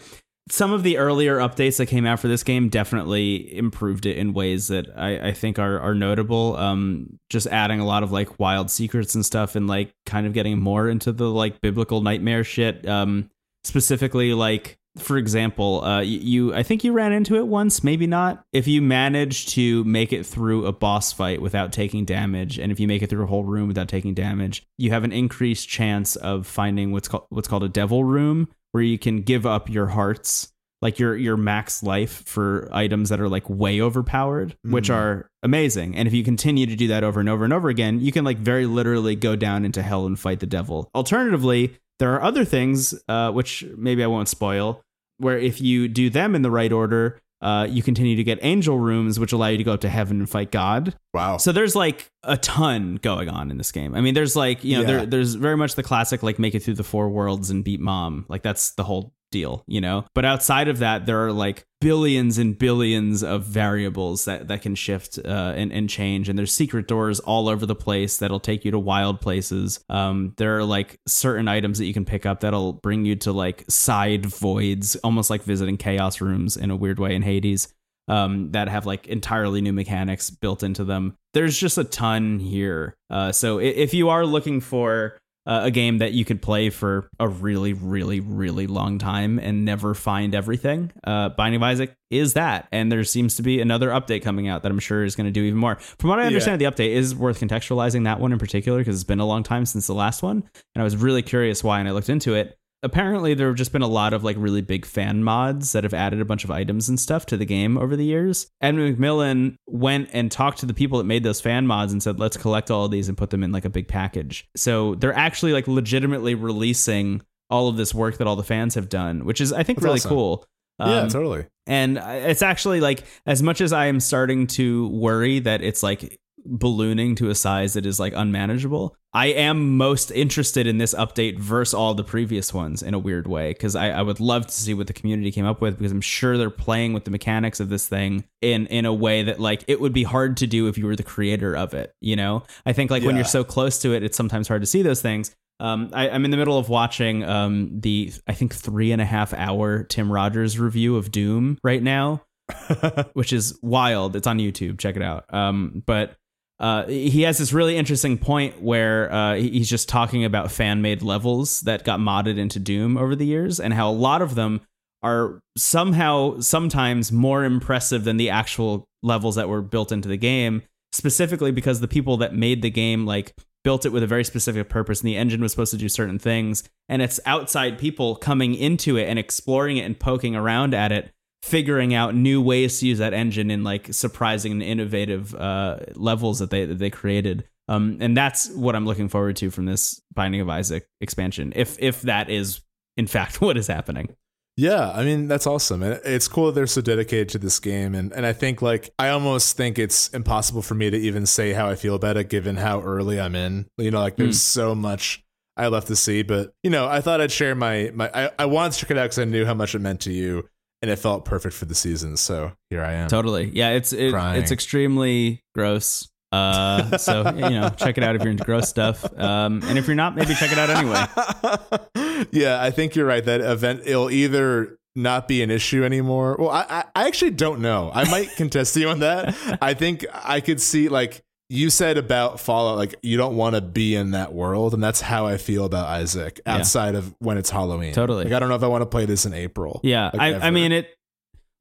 some of the earlier updates that came out for this game definitely improved it in ways that I, I think are are notable. Um, just adding a lot of like wild secrets and stuff, and like kind of getting more into the like biblical nightmare shit. Um, specifically like. For example, uh, you I think you ran into it once, maybe not. If you manage to make it through a boss fight without taking damage, and if you make it through a whole room without taking damage, you have an increased chance of finding what's called what's called a devil room, where you can give up your hearts, like your your max life for items that are like way overpowered, which Mhm. are amazing. And if you continue to do that over and over and over again, you can like very literally go down into hell and fight the devil. Alternatively, there are other things, uh, which maybe I won't spoil, where if you do them in the right order, uh, you continue to get angel rooms, which allow you to go up to heaven and fight God. Wow. So there's like a ton going on in this game. I mean, there's like you know, Yeah. there, there's very much the classic like make it through the four worlds and beat mom. Like that's the whole deal, you know. But outside of that, there are like billions and billions of variables that that can shift uh, and and change. And there's secret doors all over the place that'll take you to wild places. Um, there are like certain items that you can pick up that'll bring you to like side voids, almost like visiting chaos rooms in a weird way in Hades um, that have like entirely new mechanics built into them. There's just a ton here. Uh, so if you are looking for uh, a game that you could play for a really, really, really long time and never find everything, uh, Binding of Isaac is that. And there seems to be another update coming out that I'm sure is going to do even more. From what I understand, the update is worth contextualizing that one in particular because it's been a long time since the last one. And I was really curious why, and I looked into it apparently there have just been a lot of like really big fan mods that have added a bunch of items and stuff to the game over the years. Edmund McMillen went and talked to the people that made those fan mods and said, let's collect all of these and put them in like a big package. So they're actually like legitimately releasing all of this work that all the fans have done, which is I think That's really awesome. cool. yeah, Um, totally. and it's actually like as much as I am starting to worry that it's like ballooning to a size that is like unmanageable. I am most interested in this update versus all the previous ones in a weird way because I, I would love to see what the community came up with because I'm sure they're playing with the mechanics of this thing in in a way that like it would be hard to do if you were the creator of it. You know, I think like when you're so close to it, it's sometimes hard to see those things. Um, I, I'm in the middle of watching um, the I think three and a half hour Tim Rogers review of Doom right now, (laughs) which is wild. It's on YouTube. Check it out. Um, but uh, he has this really interesting point where uh, he's just talking about fan made levels that got modded into Doom over the years and how a lot of them are somehow sometimes more impressive than the actual levels that were built into the game specifically because the people that made the game like built it with a very specific purpose and the engine was supposed to do certain things and it's outside people coming into it and exploring it and poking around at it figuring out new ways to use that engine in like surprising and innovative uh, levels that they that they created. Um, and that's what I'm looking forward to from this Binding of Isaac expansion, if if that is in fact (laughs) what is happening. Yeah, I mean that's awesome, it's cool that they're so dedicated to this game. And and I think like I almost think it's impossible for me to even say how I feel about it, given how early I'm in. You know, like there's so much I left to see, but you know, I thought I'd share my my. I, I wanted to check it out because I knew how much it meant to you, and it felt perfect for the season. So here I am. Totally, yeah. It's it, it's extremely gross. Uh, so (laughs) you know, check it out if you're into gross stuff. Um, and if you're not, maybe check it out anyway. (laughs) yeah, I think you're right. That event it'll either not be an issue anymore. Well, I, I I actually don't know. I might contest you on that. (laughs) I think I could see like you said about Fallout, like you don't want to be in that world, and that's how I feel about Isaac Yeah. outside of when it's Halloween. Totally. Like I don't know if I want to play this in April. Yeah, Like, I, I mean it.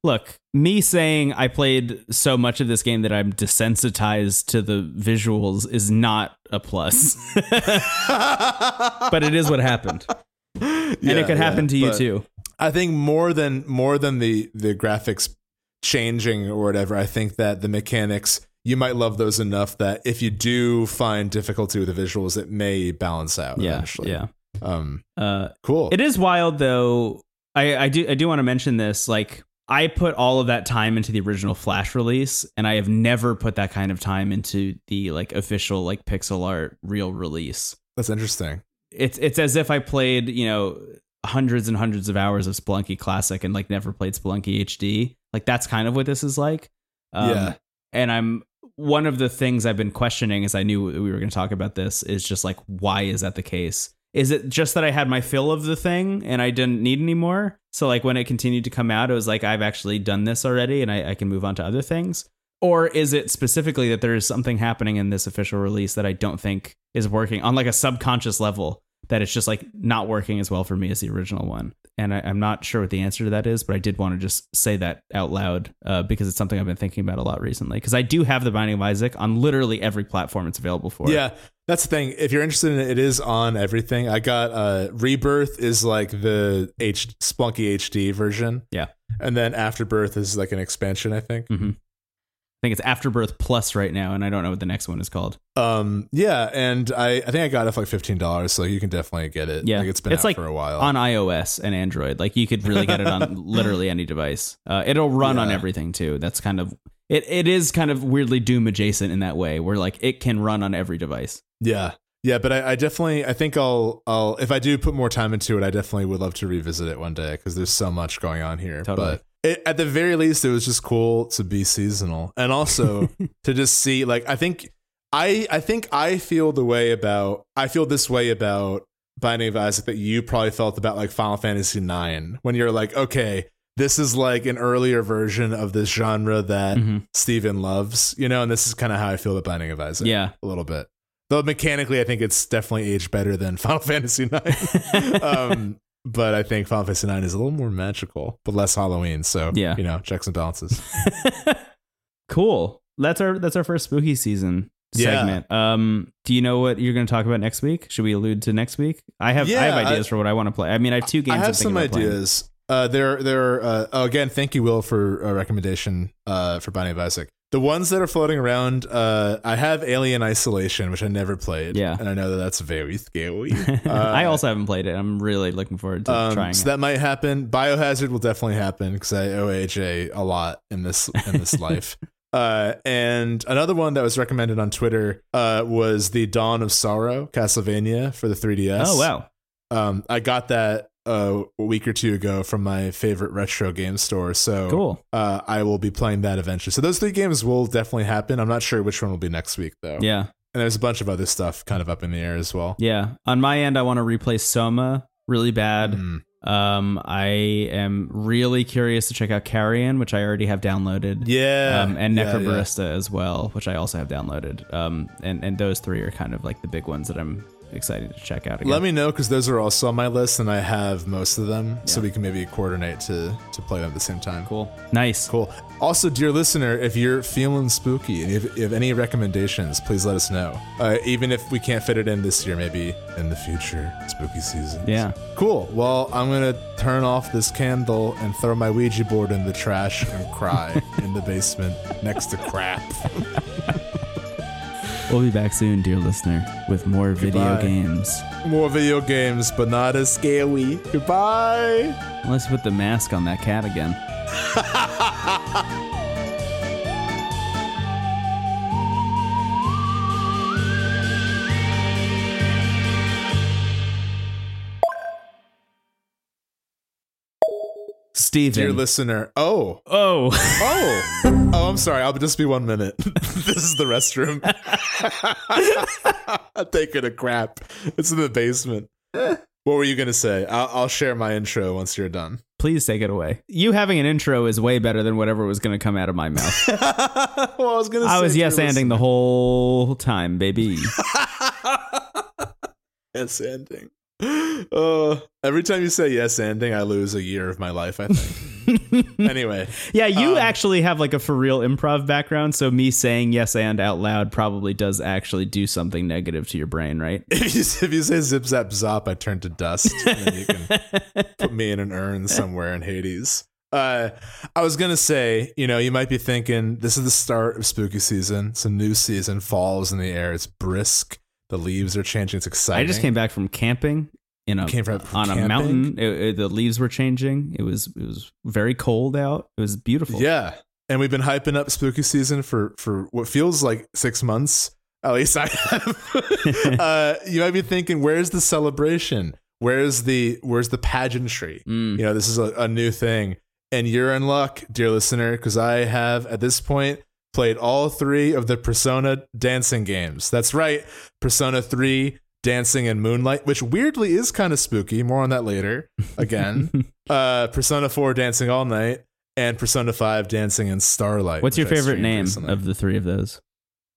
Look, me saying I played so much of this game that I'm desensitized to the visuals is not a plus, (laughs) but it is what happened, and it could happen to you too. I think more than more than the the graphics changing or whatever, I think that the mechanics you might love those enough that if you do find difficulty with the visuals, it may balance out Yeah, eventually. yeah. Um Uh, cool. It is wild though. I, I do I do want to mention this. Like I put all of that time into the original Flash release, and I have never put that kind of time into the like official like pixel art real release. That's interesting. It's it's as if I played you know hundreds and hundreds of hours of Spelunky Classic and like never played Spelunky HD. Like that's kind of what this is like. Um, Yeah. And I'm one of the things I've been questioning as I knew we were going to talk about this is just like why is that the case? Is it just that I had my fill of the thing and I didn't need any more? So like when it continued to come out, it was like I've actually done this already and I, I can move on to other things. Or is it specifically that there is something happening in this official release that I don't think is working on like a subconscious level that it's just like not working as well for me as the original one? And I, I'm not sure what the answer to that is, but I did want to just say that out loud uh, because it's something I've been thinking about a lot recently. Because I do have the Binding of Isaac on literally every platform it's available for. Yeah, that's the thing. If you're interested in it, it is on everything. I got uh Rebirth is like the H Spelunky HD version. Yeah. And then Afterbirth is like an expansion, I think. I think it's Afterbirth Plus right now, and I don't know what the next one is called. Um, yeah, and I, I think I got it for like fifteen dollars, so you can definitely get it. Yeah, like it's been it's out like for a while. on iOS and Android. Like you could really get it on (laughs) literally any device. Uh, it'll run on everything too. That's kind of it. It is kind of weirdly Doom adjacent in that way, where like it can run on every device. yeah, yeah, but I, I definitely, I think I'll, I'll, if I do put more time into it, I definitely would love to revisit it one day because there's so much going on here. Totally. But it, at the very least, it was just cool to be seasonal, and also (laughs) to just see, like, I think, I, I think I feel the way about, I feel this way about Binding of Isaac that you probably felt about like Final Fantasy IX when you're like, okay. This is like an earlier version of this genre that Mhm. Steven loves, you know, and this is kind of how I feel about Binding of Isaac Yeah. a little bit. Though mechanically, I think it's definitely aged better than (laughs) Final Fantasy IX. (laughs) um, but I think Final Fantasy IX is a little more magical, but less Halloween. So Yeah. you know, checks and balances. (laughs) cool. That's our that's our first spooky season Yeah. segment. Um, do you know what you're going to talk about next week? Should we allude to next week? I have I Yeah, have I- ideas for what I want to play. I mean, I have two games. I have some playing. ideas. Uh, there, there. Uh, oh, again, thank you, Will, for a recommendation. Uh, for Binding of Isaac. The ones that are floating around, uh, I have Alien Isolation, which I never played. Yeah. and I know that that's very scary. (laughs) I Uh, also haven't played it. I'm really looking forward to Um, trying so it. that might happen. Biohazard will definitely happen because I owe AJ a lot in this in this (laughs) life. Uh, and another one that was recommended on Twitter uh, was the Dawn of Sorrow Castlevania for the 3DS. oh wow. Um, I got that a week or two ago from my favorite retro game store. So Cool. Uh, I will be playing that eventually. So those three games will definitely happen. I'm not sure which one will be next week though. Yeah. And there's a bunch of other stuff kind of up in the air as well. Yeah. On my end, I want to replay Soma really bad. Mm. Um, I am really curious to check out Carrion, which I already have downloaded. Yeah. Um, and Yeah, yeah. Necrobarista as well, which I also have downloaded. Um, and, and those three are kind of like the big ones that I'm excited to check out again. Let me know because those are also on my list, and I have most of them, so we can maybe coordinate to to play them at the same time. Cool. Nice. Cool. Also, dear listener, if you're feeling spooky and if you have any recommendations, please let us know. Uh, even if we can't fit it in this year, maybe in the future spooky season. Yeah. Cool. Well, I'm gonna turn off this candle and throw my Ouija board in the trash and cry (laughs) in the basement next to crap. (laughs) We'll be back soon, dear listener, with more video games. More video games, but not as scary. Goodbye. Let's put the mask on that cat again. (laughs) Steven. Dear listener. Oh. oh. Oh, (laughs) oh! I'm sorry. I'll just be one minute. (laughs) this is the restroom. (laughs) I'm taking a crap. It's in the basement. Eh. What were you gonna say? I'll, I'll share my intro once you're done. Please take it away. You having an intro is way better than whatever was going to come out of my mouth. well, I was gonna. I was yes anding the whole time, baby. yes ending. (laughs) Uh, every time you say yes ending, I lose a year of my life. I think. (laughs) anyway, Yeah, you Um, actually have like a for real improv background, so me saying yes and out loud probably does actually do something negative to your brain, right? (laughs) if you, if you say zip zap zop, I turn to dust, and then you can put me in an urn somewhere in Hades. Uh, I was gonna say, you know, you might be thinking this is the start of spooky season. It's a new season. Fall's in the air. It's brisk. The leaves are changing. It's exciting. I just came back from camping in a Came from- from on a mountain. It- it- the leaves were changing. It was it was very cold out. It was beautiful. Yeah, and we've been hyping up spooky season for for what feels like six months. At least I have. (laughs) uh, you might be thinking, where's the celebration? Where's the where's the pageantry? Mm. You know, this is a, a new thing, and you're in luck, dear listener, because I have at this point played all three of the Persona dancing games. That's right, Persona Three. Dancing and Moonlight, which weirdly is kind of spooky. More on that later. (laughs) Again, uh, Persona 4 Dancing All Night, and Persona 5 Dancing in Starlight. What's your favorite name recently. of the three of those?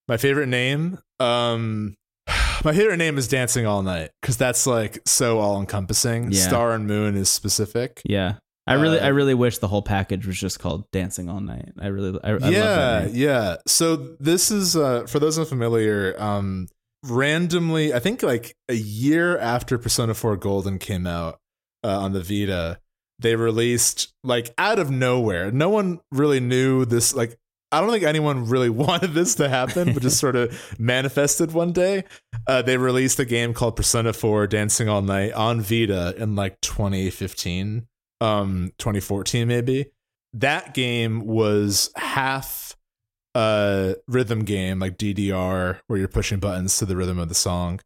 my favorite name? Um, (sighs) my favorite name is Dancing All Night because that's like so all encompassing. Yeah. Star and Moon is specific. Yeah. I really, Uh, I really wish the whole package was just called "Dancing All Night." I really, I, I love yeah, that yeah. So this is uh, for those unfamiliar. Um, randomly, I think like a year after Persona 4 Golden came out uh, on the Vita, they released like out of nowhere. No one really knew this. Like I don't think anyone really (laughs) wanted this to happen, but just sort of (laughs) manifested one day. Uh, they released a game called Persona 4 Dancing All Night on Vita in like 2015, um, 2014 maybe. That game was half a rhythm game, like DDR, where you're pushing buttons to the rhythm of the song.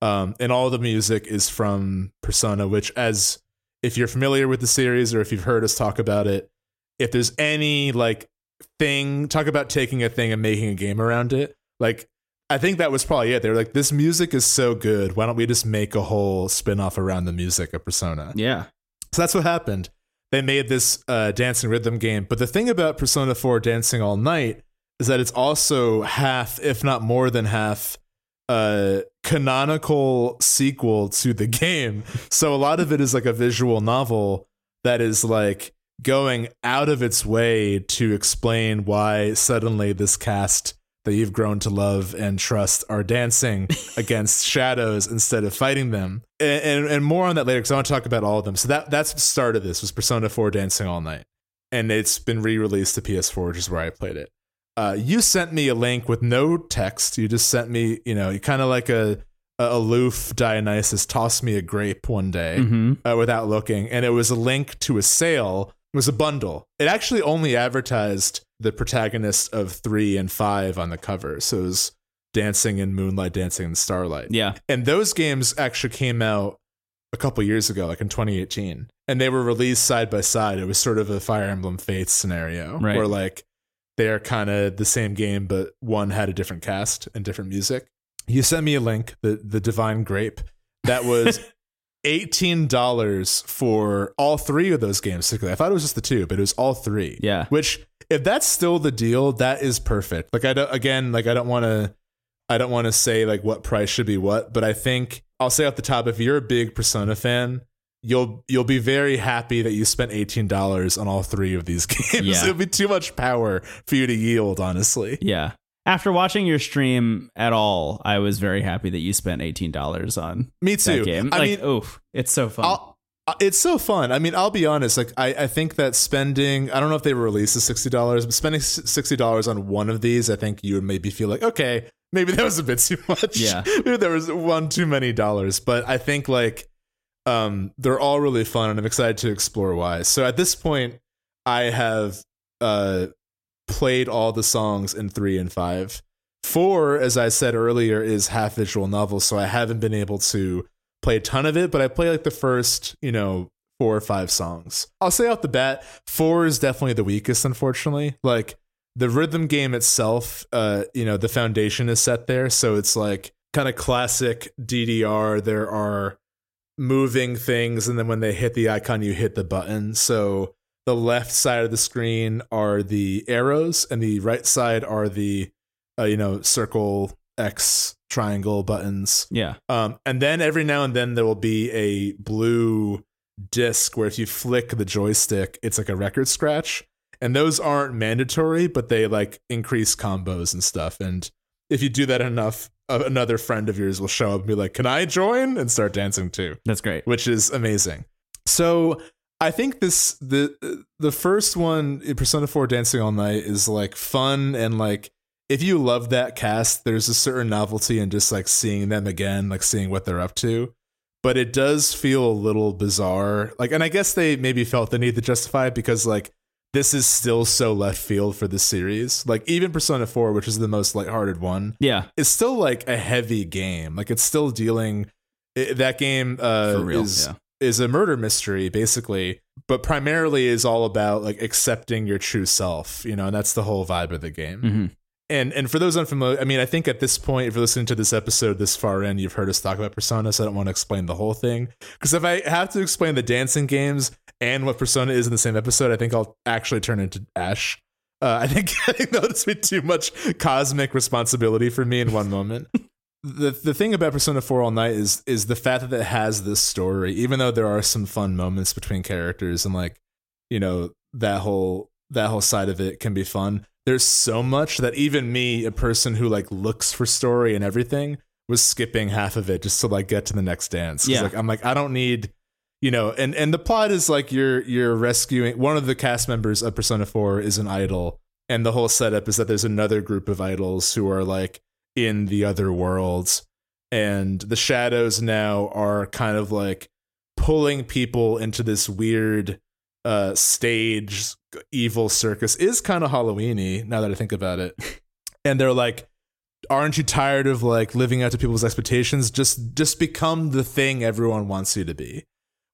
Um, and all the music is from Persona, which, as if you're familiar with the series or if you've heard us talk about it, if there's any like thing, talk about taking a thing and making a game around it. Like, I think that was probably it. They were like, this music is so good. Why don't we just make a whole spin off around the music of Persona? Yeah. So that's what happened. They made this uh, dancing rhythm game. But the thing about Persona 4 Dancing All Night is that it's also half, if not more than half, a canonical sequel to the (laughs) game. So a lot of it is like a visual novel that is like going out of its way to explain why suddenly this cast that you've grown to love and trust are dancing (laughs) against shadows instead of fighting them. And, and, and more on that later because I want to talk about all of them. So that that's the start of this was Persona 4 Dancing All Night. And it's been re-released to PS4, which is where I played it. Uh, you sent me a link with no text. You just sent me, you know, kind of like a, a aloof Dionysus tossed me a grape one day Mm-hmm. uh, without looking, and it was a link to a sale. It was a bundle. It actually only advertised the protagonist of three and five on the cover, so it was dancing in moonlight, dancing in starlight. Yeah. And those games actually came out a couple years ago, like in 2018, and they were released side by side. It was sort of a Fire Emblem Fates scenario, Right. where like they're kind of the same game, but one had a different cast and different music. You sent me a link, the the Divine Grape, that was (laughs) eighteen dollars for all three of those games. I thought it was just the two, but it was all three. Yeah. Which, if that's still the deal, that is perfect. Like I don't again, like I don't want to, I don't want to say like what price should be what, but I think I'll say off the top, if you're a big Persona fan, you'll you'll be very happy that you spent eighteen dollars on all three of these (laughs) games. Yeah. It'll be too much power for you to yield, honestly. Yeah. After watching your stream at all, I was very happy that you spent eighteen dollars on Me too. game. I like, mean, oof, it's so fun. I'll, uh, it's so fun. I mean, I'll be honest. Like, I, I think that spending, I don't know if they released the sixty dollars, but spending sixty dollars on one of these, I think you would maybe feel like, okay, maybe (laughs) that was a bit too much. Yeah. (laughs) maybe there was one too many dollars. But I think like, um, they're all really fun, and I'm excited to explore why. So at this point, I have uh played all the songs in three and five. Four, as I said earlier, is half visual novel, so I haven't been able to play a ton of it, but I play like the first, you know, four or five songs. I'll say off the bat, four is definitely the weakest, unfortunately. Like the rhythm game itself, uh, you know, the foundation is set there, so it's like kind of classic DDR. There are moving things, and then when they hit the icon, you hit the button. So the left side of the screen are the arrows, and the right side are the, uh, you know, circle, X, triangle buttons. yeah. Um, and then every now and then there will be a blue disc where if you flick the joystick, it's like a record scratch. And those aren't mandatory, but they like increase combos and stuff. And if you do that enough, uh, another friend of yours will show up and be like, "Can I join?" and start dancing too, That's great. which is amazing. So I think this the the first one, in Persona Four Dancing All Night, is like fun and like if you love that cast, there's a certain novelty in just like seeing them again, like seeing what they're up to. But it does feel a little bizarre. Like, and I guess they maybe felt the need to justify it because like this is still so left field for the series. Like even Persona 4, which is the most lighthearted one, Yeah. it's still like a heavy game. Like it's still dealing i that game uh For real, is yeah. Is a murder mystery basically, but primarily is all about like accepting your true self, you know, and that's the whole vibe of the game hmm and and for those unfamiliar, I mean, I think at this point, if you're listening to this episode this far in, you've heard us talk about Persona, so I don't want to explain the whole thing. Because if I have to explain the dancing games and what Persona is in the same episode, I think I'll actually turn into Ash. Uh, I think (laughs) I think that would be too much cosmic responsibility for me in one moment. (laughs) the The thing about Persona Four All Night is is the fact that it has this story, even though there are some fun moments between characters and like you know that whole that whole side of it can be fun there's so much that even me a person who like looks for story and everything was skipping half of it just to like get to the next dance. Yeah. like i'm like i don't need you know and and the plot is like you're you're rescuing one of the cast members of persona 4 is an idol and the whole setup is that there's another group of idols who are like in the other worlds. And the shadows now are kind of like pulling people into this weird uh stage evil circus. Is kind of halloweeny now that i think about it. (laughs) And they're like aren't you tired of like living up to people's expectations? Just just become the thing everyone wants you to be.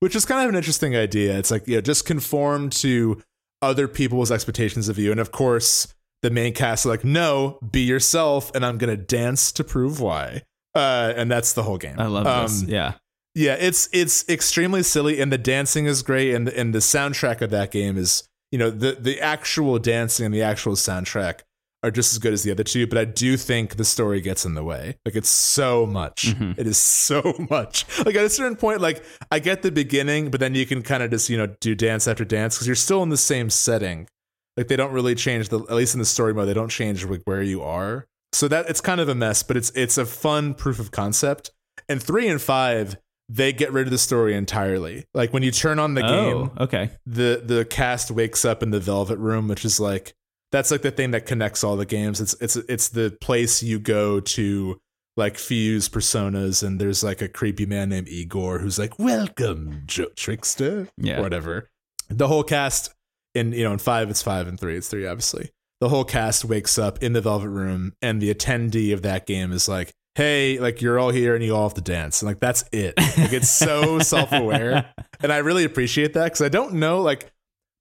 Which is kind of an interesting idea. It's like you know just conform to other people's expectations of you. And of course the main cast are like no be yourself and i'm gonna dance to prove why uh and that's the whole game I love this. Um, Yeah. yeah, it's it's extremely silly, and the dancing is great, and and the soundtrack of that game is you know the the actual dancing and the actual soundtrack are just as good as the other two. But I do think the story gets in the way. Like it's so much. Mhm. It is so (laughs) much. Like at a certain point, like I get the beginning, but then you can kind of just you know do dance after dance because you're still in the same setting. Like they don't really change the at least in the story mode they don't change like where you are. So that it's kind of a mess, but it's it's a fun proof of concept. And three and five they get rid of the story entirely. Like when you turn on the oh, game, Oh, okay. the the cast wakes up in the Velvet Room, which is like that's like the thing that connects all the games. It's it's it's the place you go to like fuse personas, and there's like a creepy man named Igor who's like, "Welcome, jo- trickster," Yeah. whatever. The whole cast in you know in five it's five and three it's three obviously. The whole cast wakes up in the Velvet Room, and the attendee of that game is like, "Hey, like you're all here, and you all have to dance." And like that's it. Like it's so (laughs) self aware and I really appreciate that because I don't know like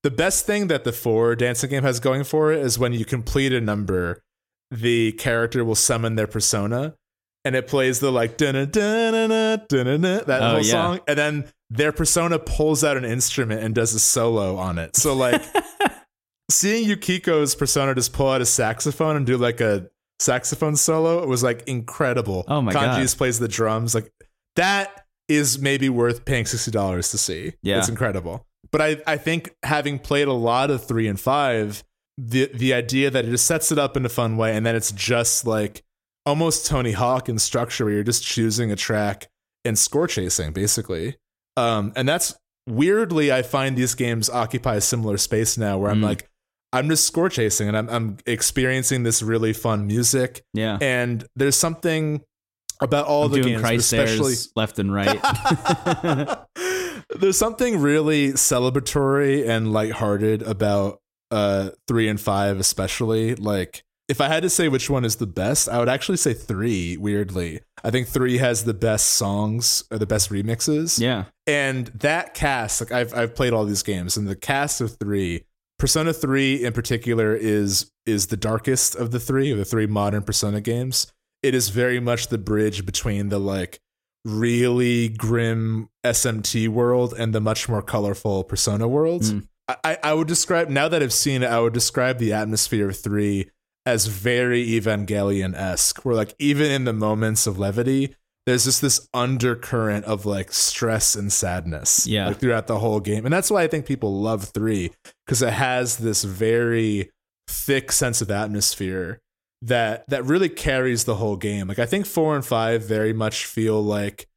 the best thing that the four dancing game has going for it is when you complete a number, the character will summon their persona, and it plays the like dun dun dun that Oh, whole yeah. song, and then their persona pulls out an instrument and does a solo on it. So like (laughs) seeing Yukiko's persona just pull out a saxophone and do like a saxophone solo, it was like incredible. Oh my God. Kanji's plays the drums, like that is maybe worth paying sixty dollars to see. Yeah. it's incredible. But I, I think having played a lot of three and five, the the idea that it just sets it up in a fun way, and then it's just like almost Tony Hawk in structure, where you're just choosing a track and score chasing, basically. Um, and that's weirdly, I find these games occupy a similar space now, where I'm Mm. like, I'm just score chasing, and I'm I'm experiencing this really fun music, Yeah. and there's something about all I'm the games, Christ especially left and right. (laughs) There's something really celebratory and lighthearted about uh 3 and 5 especially. Like if I had to say which one is the best, I would actually say 3 weirdly. I think 3 has the best songs or the best remixes. yeah. And that cast, like I've I've played all these games and the cast of 3 Persona 3 in particular is is the darkest of the 3 of the 3 modern Persona games. It is very much the bridge between the like really grim SMT world and the much more colorful Persona world. Mm. I, I would describe now that I've seen it, I would describe the atmosphere of three as very Evangelion esque, where like even in the moments of levity, there's just this undercurrent of like stress and sadness Yeah. like, throughout the whole game. And that's why I think people love three, because it has this very thick sense of atmosphere that that really carries the whole game. Like I think four and five very much feel like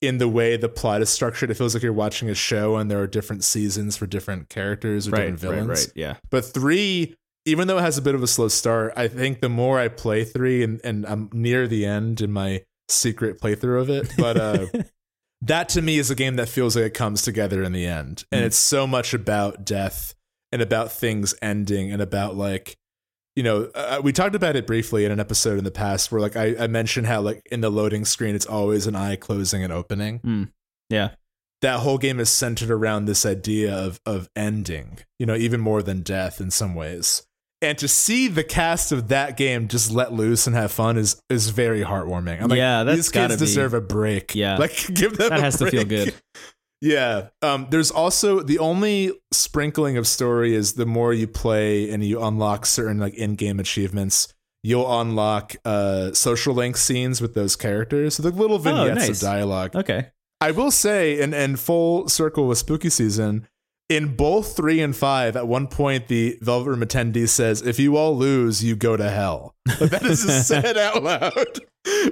in the way the plot is structured, it feels like you're watching a show and there are different seasons for different characters or Right, different right, villains. right. Yeah. But three, even though it has a bit of a slow start, I think the more I play three, and, and I'm near the end in my secret playthrough of it, but uh, (laughs) that to me is a game that feels like it comes together in the end. And Mm. it's so much about death and about things ending and about like, you know, uh, we talked about it briefly in an episode in the past where like I, I mentioned how like in the loading screen, it's always an eye closing and opening Yeah. that whole game is centered around this idea of of ending, you know, even more than death in some ways. And to see the cast of that game just let loose and have fun is is very heartwarming. I'm like, Yeah, that's these kids be- deserve a break. Yeah. (laughs) like give them That a has to feel good. (laughs) Yeah. Um, there's also the only sprinkling of story is the more you play and you unlock certain like in-game achievements, you'll unlock uh social link scenes with those characters. So the little vignettes Oh, nice. of dialogue. Okay. I will say, and and full circle with spooky season, in both three and five, at one point the Velvet Room attendee says, "If you all lose, you go to hell." (laughs) But that is just (laughs) said out loud,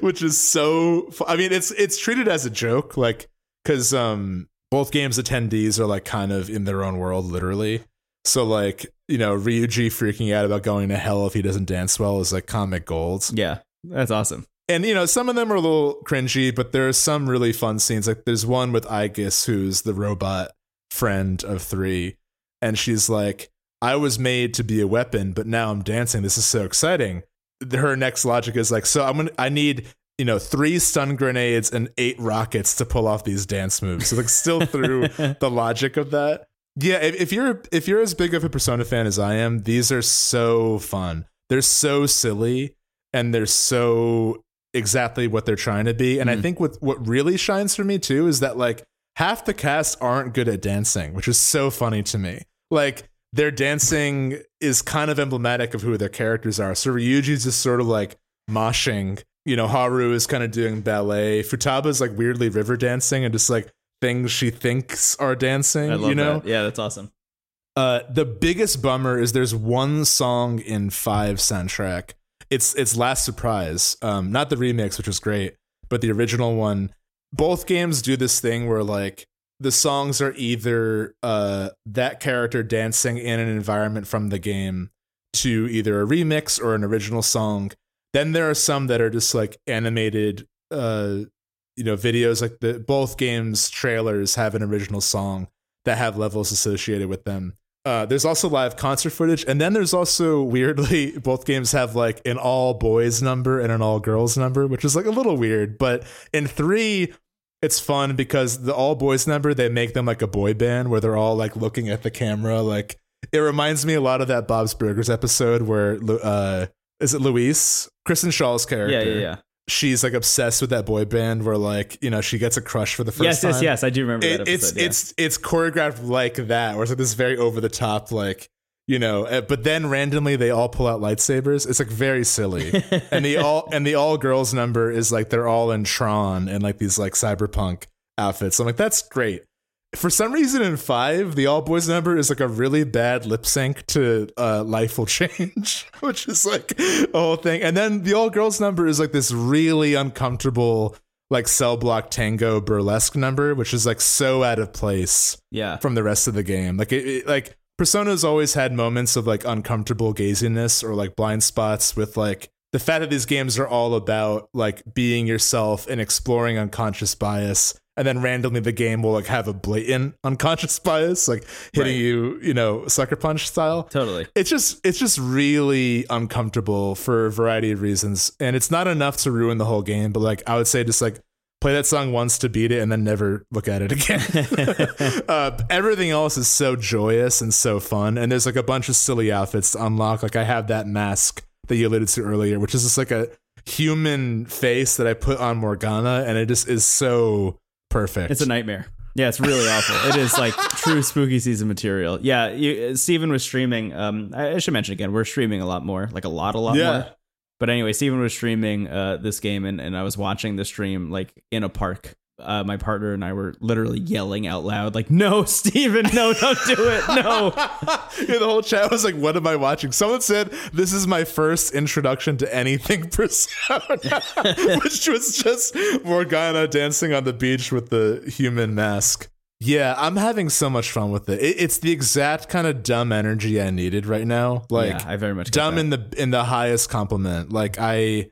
which is so. fu- I mean, it's it's treated as a joke, like because um both games attendees are like kind of in their own world, literally. So like, you know, Ryuji freaking out about going to hell if he doesn't dance well is like comic gold. Yeah, that's awesome. And you know, some of them are a little cringy, but there are some really fun scenes. Like there's one with Aegis, who's the robot friend of three, and she's like, I was made to be a weapon, but now I'm dancing. This is so exciting. Her next logic is like, so I'm gonna I need you know, three stun grenades and eight rockets to pull off these dance moves. So like still through (laughs) the logic of that. Yeah, if, if you're if you're as big of a Persona fan as I am, these are so fun. They're so silly and they're so exactly what they're trying to be. And mm. I think what what really shines for me too is that like half the cast aren't good at dancing, which is so funny to me. Like their dancing is kind of emblematic of who their characters are. So Ryuji's just sort of like moshing you know, Haru is kind of doing ballet. Futaba's like weirdly river dancing and just like things she thinks are dancing. I love you know? That. Yeah, that's awesome. Uh, the biggest bummer is there's one song in five soundtrack. It's it's Last Surprise, um, not the remix, which was great, but the original one. Both games do this thing where like the songs are either uh, that character dancing in an environment from the game to either a remix or an original song then there are some that are just like animated uh you know videos like the both games trailers have an original song that have levels associated with them. Uh, there's also live concert footage, and then there's also weirdly (laughs) both games have like an all boys number and an all girls number, which is like a little weird. But in three, it's fun because the all boys number they make them like a boy band where they're all like looking at the camera. Like it reminds me a lot of that Bob's Burgers episode where uh, is it Louise? Kristen Schaal's character. Yeah, yeah, yeah. She's like obsessed with that boy band where like, you know, she gets a crush for the first yes, time. Yes, yes, yes. I do remember it, that It's yeah. it's it's choreographed like that, where it's like this very over the top, like you know, eh, but then randomly they all pull out lightsabers. It's like very silly. (laughs) and the all and the all girls number is like they're all in Tron and like these like cyberpunk outfits. I'm like, that's great for some reason in five, the all boys number is like a really bad lip sync to uh, Life Will Change, (laughs) which is like a whole thing. And then the all girls number is like this really uncomfortable, like cell block tango burlesque number, which is like so out of place yeah. from the rest of the game. Like it, it like Persona's always had moments of like uncomfortable gaziness or like blind spots with like the fact that these games are all about like being yourself and exploring unconscious bias and then randomly the game will like have a blatant unconscious bias like hitting right. you you know sucker punch style. Totally. It's just it's just really uncomfortable for a variety of reasons. And it's not enough to ruin the whole game but like i would say just like play that song once to beat it and then never look at it again. (laughs) (laughs) Uh, everything else is so joyous and so fun. And there's like a bunch of silly outfits to unlock. Like i have that mask that you alluded to earlier which is just like a human face that i put on morgana and it just is so perfect. It's a nightmare. Yeah, it's really awful. It is like true spooky season material. Yeah, you, Steven was streaming. Um, I, I, should mention again, we're streaming a lot more, like a lot, a lot yeah. more. But anyway, Steven was streaming uh, this game, and, and I was watching the stream like in a park uh, my partner and I were literally yelling out loud, like, "No, (laughs) Steven, no, don't do it, no!" (laughs) yeah, the whole chat was like, "What am I watching?" Someone said, "This is my first introduction to anything (laughs) Persona," which was just Morgana dancing on the beach with the human mask. Yeah, I'm having so much fun with it. it it's the exact kind of dumb energy I needed right now. Like, yeah, I very much dumb in the in the highest compliment. Like, I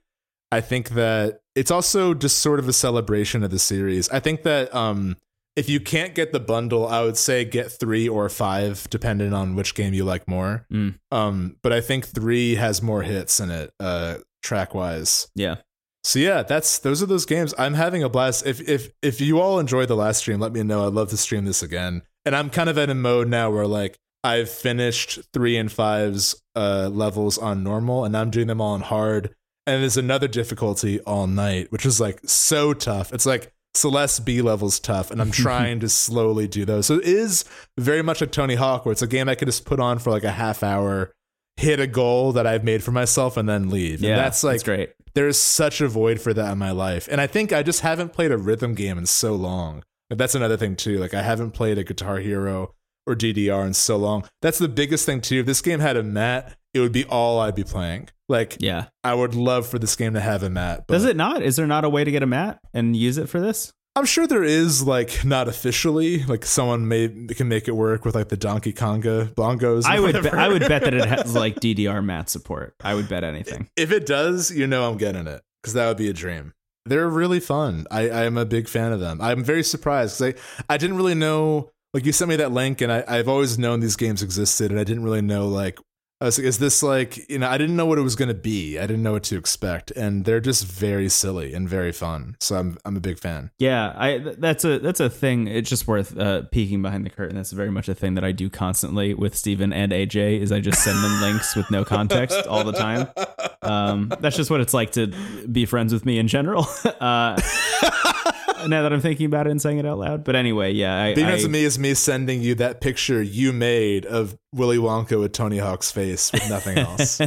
I think that it's also just sort of a celebration of the series. I think that um, if you can't get the bundle, I would say get three or five, depending on which game you like more. Mm. Um, but I think three has more hits in it, uh, track wise. Yeah. So yeah, that's those are those games. I'm having a blast. If if if you all enjoyed the last stream, let me know. I'd love to stream this again. And I'm kind of in a mode now where like I've finished three and fives uh, levels on normal, and I'm doing them all on hard and there's another difficulty all night, which is like so tough. It's like Celeste B levels tough, and I'm (laughs) trying to slowly do those. So it is very much like Tony Hawk, where it's a game I could just put on for like a half hour, hit a goal that I've made for myself, and then leave. Yeah, and that's like that's great. There's such a void for that in my life, and I think I just haven't played a rhythm game in so long. that's another thing too. Like I haven't played a Guitar Hero or DDR in so long. That's the biggest thing too. If this game had a mat, it would be all I'd be playing. Like, yeah, I would love for this game to have a mat. Does it not? Is there not a way to get a mat and use it for this? I'm sure there is like not officially like someone may can make it work with like the Donkey Konga bongos. I would be, I would bet that it has (laughs) like DDR mat support. I would bet anything. If it does, you know I'm getting it because that would be a dream. They're really fun. I I am a big fan of them. I'm very surprised because I I didn't really know. Like you sent me that link, and I, I've always known these games existed, and I didn't really know like I was like, is this like, you know, I didn't know what it was going to be. I didn't know what to expect. And they're just very silly and very fun. So I'm, I'm a big fan. Yeah. I, that's a, that's a thing. It's just worth uh, peeking behind the curtain. That's very much a thing that I do constantly with Steven and AJ is I just send them (laughs) links with no context all the time. Um, that's just what it's like to be friends with me in general. (laughs) Uh, now that I'm thinking about it and saying it out loud. But anyway, yeah. I, Being friends I, with me is me sending you that picture you made of Willy Wonka with Tony Hawk's face with nothing (laughs) else.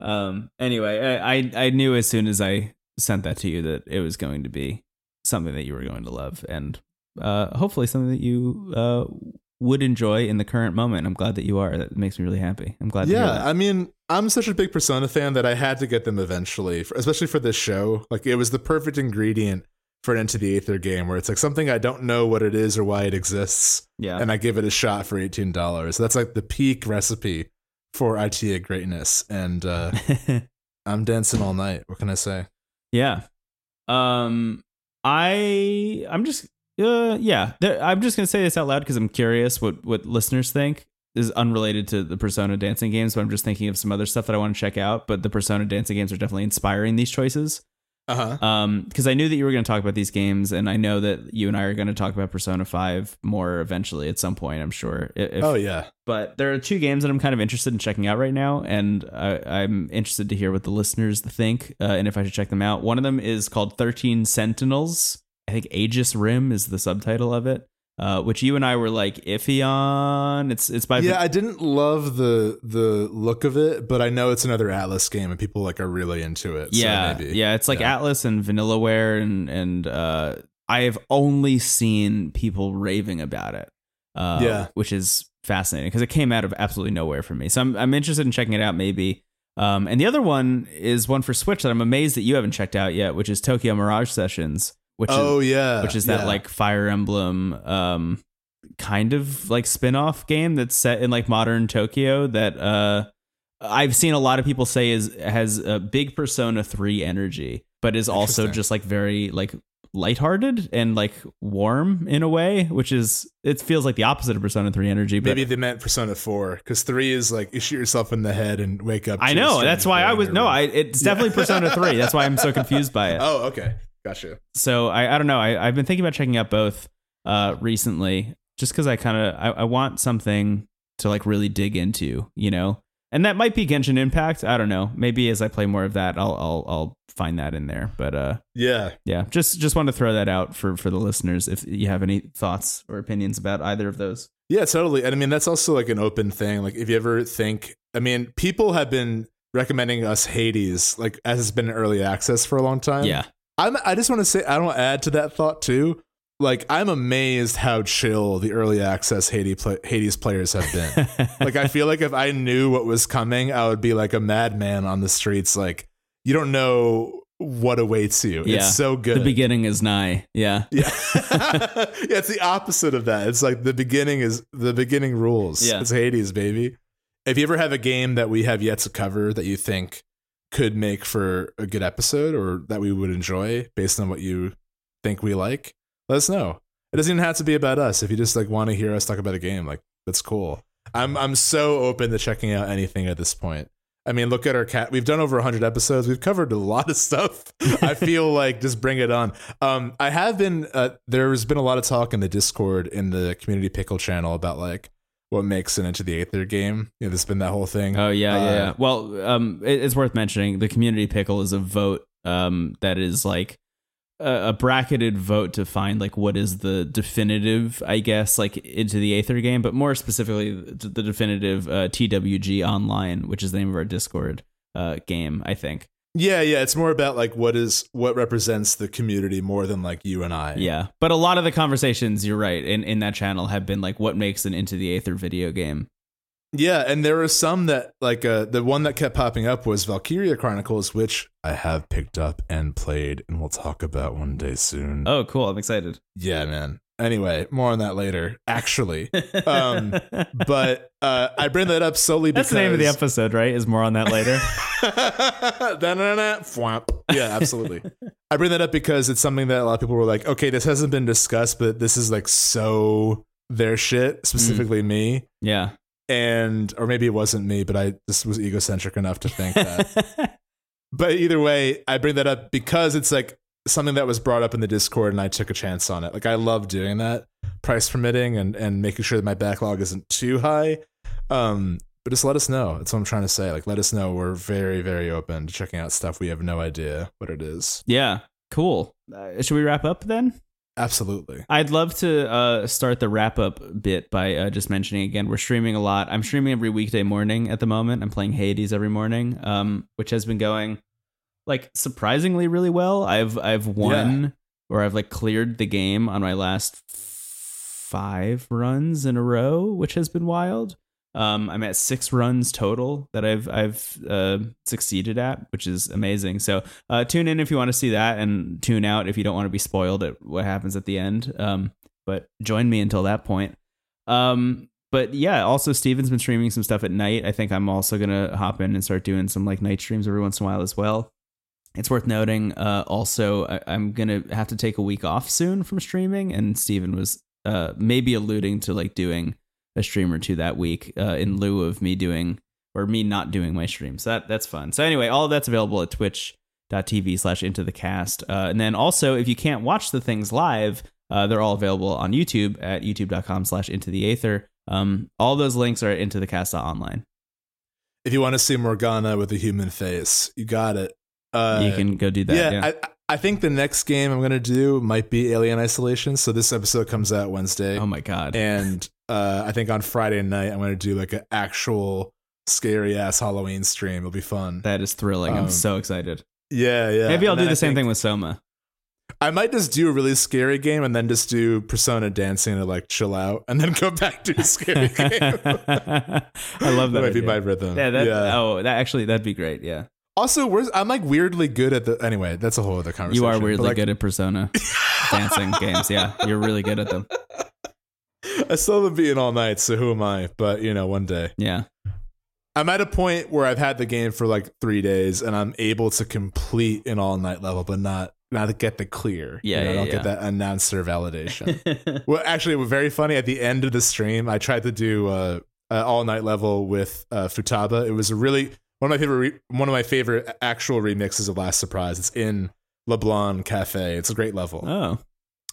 um. Anyway, I, I I knew as soon as I sent that to you that it was going to be something that you were going to love, and uh, hopefully something that you uh, would enjoy in the current moment. I'm glad that you are. That makes me really happy. I'm glad. You Yeah, I mean, I'm such a big Persona fan that I had to get them eventually, especially for this show. Like, it was the perfect ingredient for an Into the Aether game where it's like something I don't know what it is or why it exists. Yeah. And I give it a shot for $18. That's like the peak recipe for ITA greatness. And uh, (laughs) I'm dancing all night. What can I say? Yeah. Um, I, I'm just, uh, yeah, there, I'm just going to say this out loud because I'm curious what, what listeners think. Is unrelated to the Persona dancing games, but I'm just thinking of some other stuff that I want to check out. But the Persona dancing games are definitely inspiring these choices. Uh huh. Um, because I knew that you were going to talk about these games, and I know that you and I are going to talk about Persona Five more eventually at some point. I'm sure. If, oh yeah. But there are two games that I'm kind of interested in checking out right now, and I, am interested to hear what the listeners think uh, and if I should check them out. One of them is called Thirteen Sentinels. I think Aegis Rim is the subtitle of it uh, which you and I were like iffy on. It's it's by yeah. I didn't love the the look of it, but I know it's another Atlus game, and people like are really into it. Yeah, so yeah. It's like yeah. Atlus and Vanillaware, and and uh, I have only seen people raving about it. Uh, yeah, which is fascinating because it came out of absolutely nowhere for me. So I'm I'm interested in checking it out. Maybe. Um, and the other one is one for Switch that I'm amazed that you haven't checked out yet, which is Tokyo Mirage Sessions which oh is, yeah which is yeah. that like fire emblem um kind of like spin-off game that's set in like modern tokyo that uh i've seen a lot of people say is has a big persona 3 energy but is also just like very like lighthearted and like warm in a way which is it feels like the opposite of persona 3 energy but maybe they meant persona 4 because 3 is like you shoot yourself in the head and wake up i know that's why i was no I, it's definitely (laughs) persona 3 that's why i'm so confused by it. Oh okay Gotcha. So I, I don't know. I, I've been thinking about checking out both uh, recently, just because I kind of I, I want something to like really dig into, you know. And that might be Genshin Impact. I don't know. Maybe as I play more of that, I'll I'll I'll find that in there. But uh, yeah, yeah. Just just want to throw that out for for the listeners if you have any thoughts or opinions about either of those. Yeah, totally. And I mean, that's also like an open thing. Like, if you ever think, I mean, people have been recommending us Hades, like as it's been in early access for a long time. Yeah. I'm, I just want to say, I don't add to that thought too. Like, I'm amazed how chill the early access Hades, play, Hades players have been. (laughs) like, I feel like if I knew what was coming, I would be like a madman on the streets. Like, you don't know what awaits you. Yeah. It's so good. The beginning is nigh. Yeah. (laughs) Yeah. (laughs) yeah. It's the opposite of that. It's like the beginning is the beginning rules. Yeah. It's Hades, baby. If you ever have a game that we have yet to cover that you think could make for a good episode or that we would enjoy based on what you think we like, let us know. It doesn't even have to be about us. If you just like want to hear us talk about a game, like that's cool. I'm I'm so open to checking out anything at this point. I mean, look at our cat. We've done over 100 episodes. We've covered a lot of stuff. I (laughs) feel like just bring it on. Um, I have been. Uh, there's been a lot of talk in the Discord in the community pickle channel about like what makes it into the Aether game. You know, there's been that whole thing. Oh yeah, uh, yeah, yeah. Well, um, it, it's worth mentioning the community pickle is a vote um that is like a, a, bracketed vote to find like what is the definitive, I guess, like into the Aether game, but more specifically the definitive uh, TWG online, which is the name of our Discord uh, game, I think. Yeah, yeah, it's more about like what is what represents the community more than like you and I. Yeah. But a lot of the conversations, you're right, in in that channel have been like what makes an into the Aether video game. Yeah, and there are some that like uh the one that kept popping up was Valkyria Chronicles, which I have picked up and played and we'll talk about one day soon. Oh, cool! I'm excited. Yeah, man. Anyway, more on that later. Actually, um, (laughs) but uh, I bring that up solely because That's the name of the episode, right? Is more on that later. (laughs) Yeah, absolutely. I bring that up because it's something that a lot of people were like, okay, this hasn't been discussed, but this is like so their shit, specifically me. yeah. And, or maybe it wasn't me, but I just was egocentric enough to think that. (laughs) but either way, I bring that up because it's like something that was brought up in the Discord and I took a chance on it. Like I love doing that, price permitting and, and making sure that my backlog isn't too high. Um, but just let us know. That's what I'm trying to say. Like, let us know. We're very, very open to checking out stuff. We have no idea what it is. yeah. Cool. Uh, should we wrap up then? Absolutely. I'd love to uh, start the wrap up bit by uh, just mentioning again we're streaming a lot. I'm streaming every weekday morning at the moment. I'm playing Hades every morning, um, which has been going like surprisingly really well. I've I've won or I've like cleared the game on my last five runs in a row, which has been wild. Um, I'm at six runs total that I've I've uh, succeeded at, which is amazing. So uh, tune in if you want to see that, and tune out if you don't want to be spoiled at what happens at the end. Um, but join me until that point. Um, but yeah, also Steven's been streaming some stuff at night. I think I'm also gonna hop in and start doing some like night streams every once in a while as well. It's worth noting. Uh, also, I- I'm gonna have to take a week off soon from streaming, and Steven was uh, maybe alluding to like doing a stream or two that week uh, in lieu of me doing or me not doing my stream So that that's fun. So anyway, all that's available at twitch.tv slash into the cast. Uh, and then also if you can't watch the things live, uh, they're all available on YouTube at youtube.com slash into the aether. Um, all those links are at into the cast online. If you want to see Morgana with a human face, you got it. Uh, you can go do that. yeah, Yeah. I, I think the next game I'm gonna do might be Alien Isolation. So this episode comes out Wednesday, oh my god. and uh, I think on Friday night I'm gonna do like an actual scary ass Halloween stream. It'll be fun. that is thrilling. I'm Um, so excited. yeah, yeah. Maybe I'll And do the I same thing with Soma. I might just do a really scary game and then just do Persona dancing to like chill out, and then (laughs) go back to a scary (laughs) game. I love that. that might be my rhythm. Yeah, that, yeah. oh, that actually that'd be great. Yeah. Also, I'm like weirdly good at the. Anyway, that's a whole other conversation. You are weirdly like, good at Persona dancing (laughs) games. Yeah, you're really good at them. I still haven't beaten all night, so who am I? But you know, one day. Yeah. I'm at a point where I've had the game for like three days and I'm able to complete an all night level, but not not to get the clear. Yeah, You know, I don't yeah. get that announcer validation. (laughs) well, actually, it was very funny. At the end of the stream, I tried to do uh, uh, all night level with uh, Futaba. It was a really one of my favorite re- one of my favorite actual remixes of Last Surprise. It's in LeBlanc Cafe. It's a great level. oh.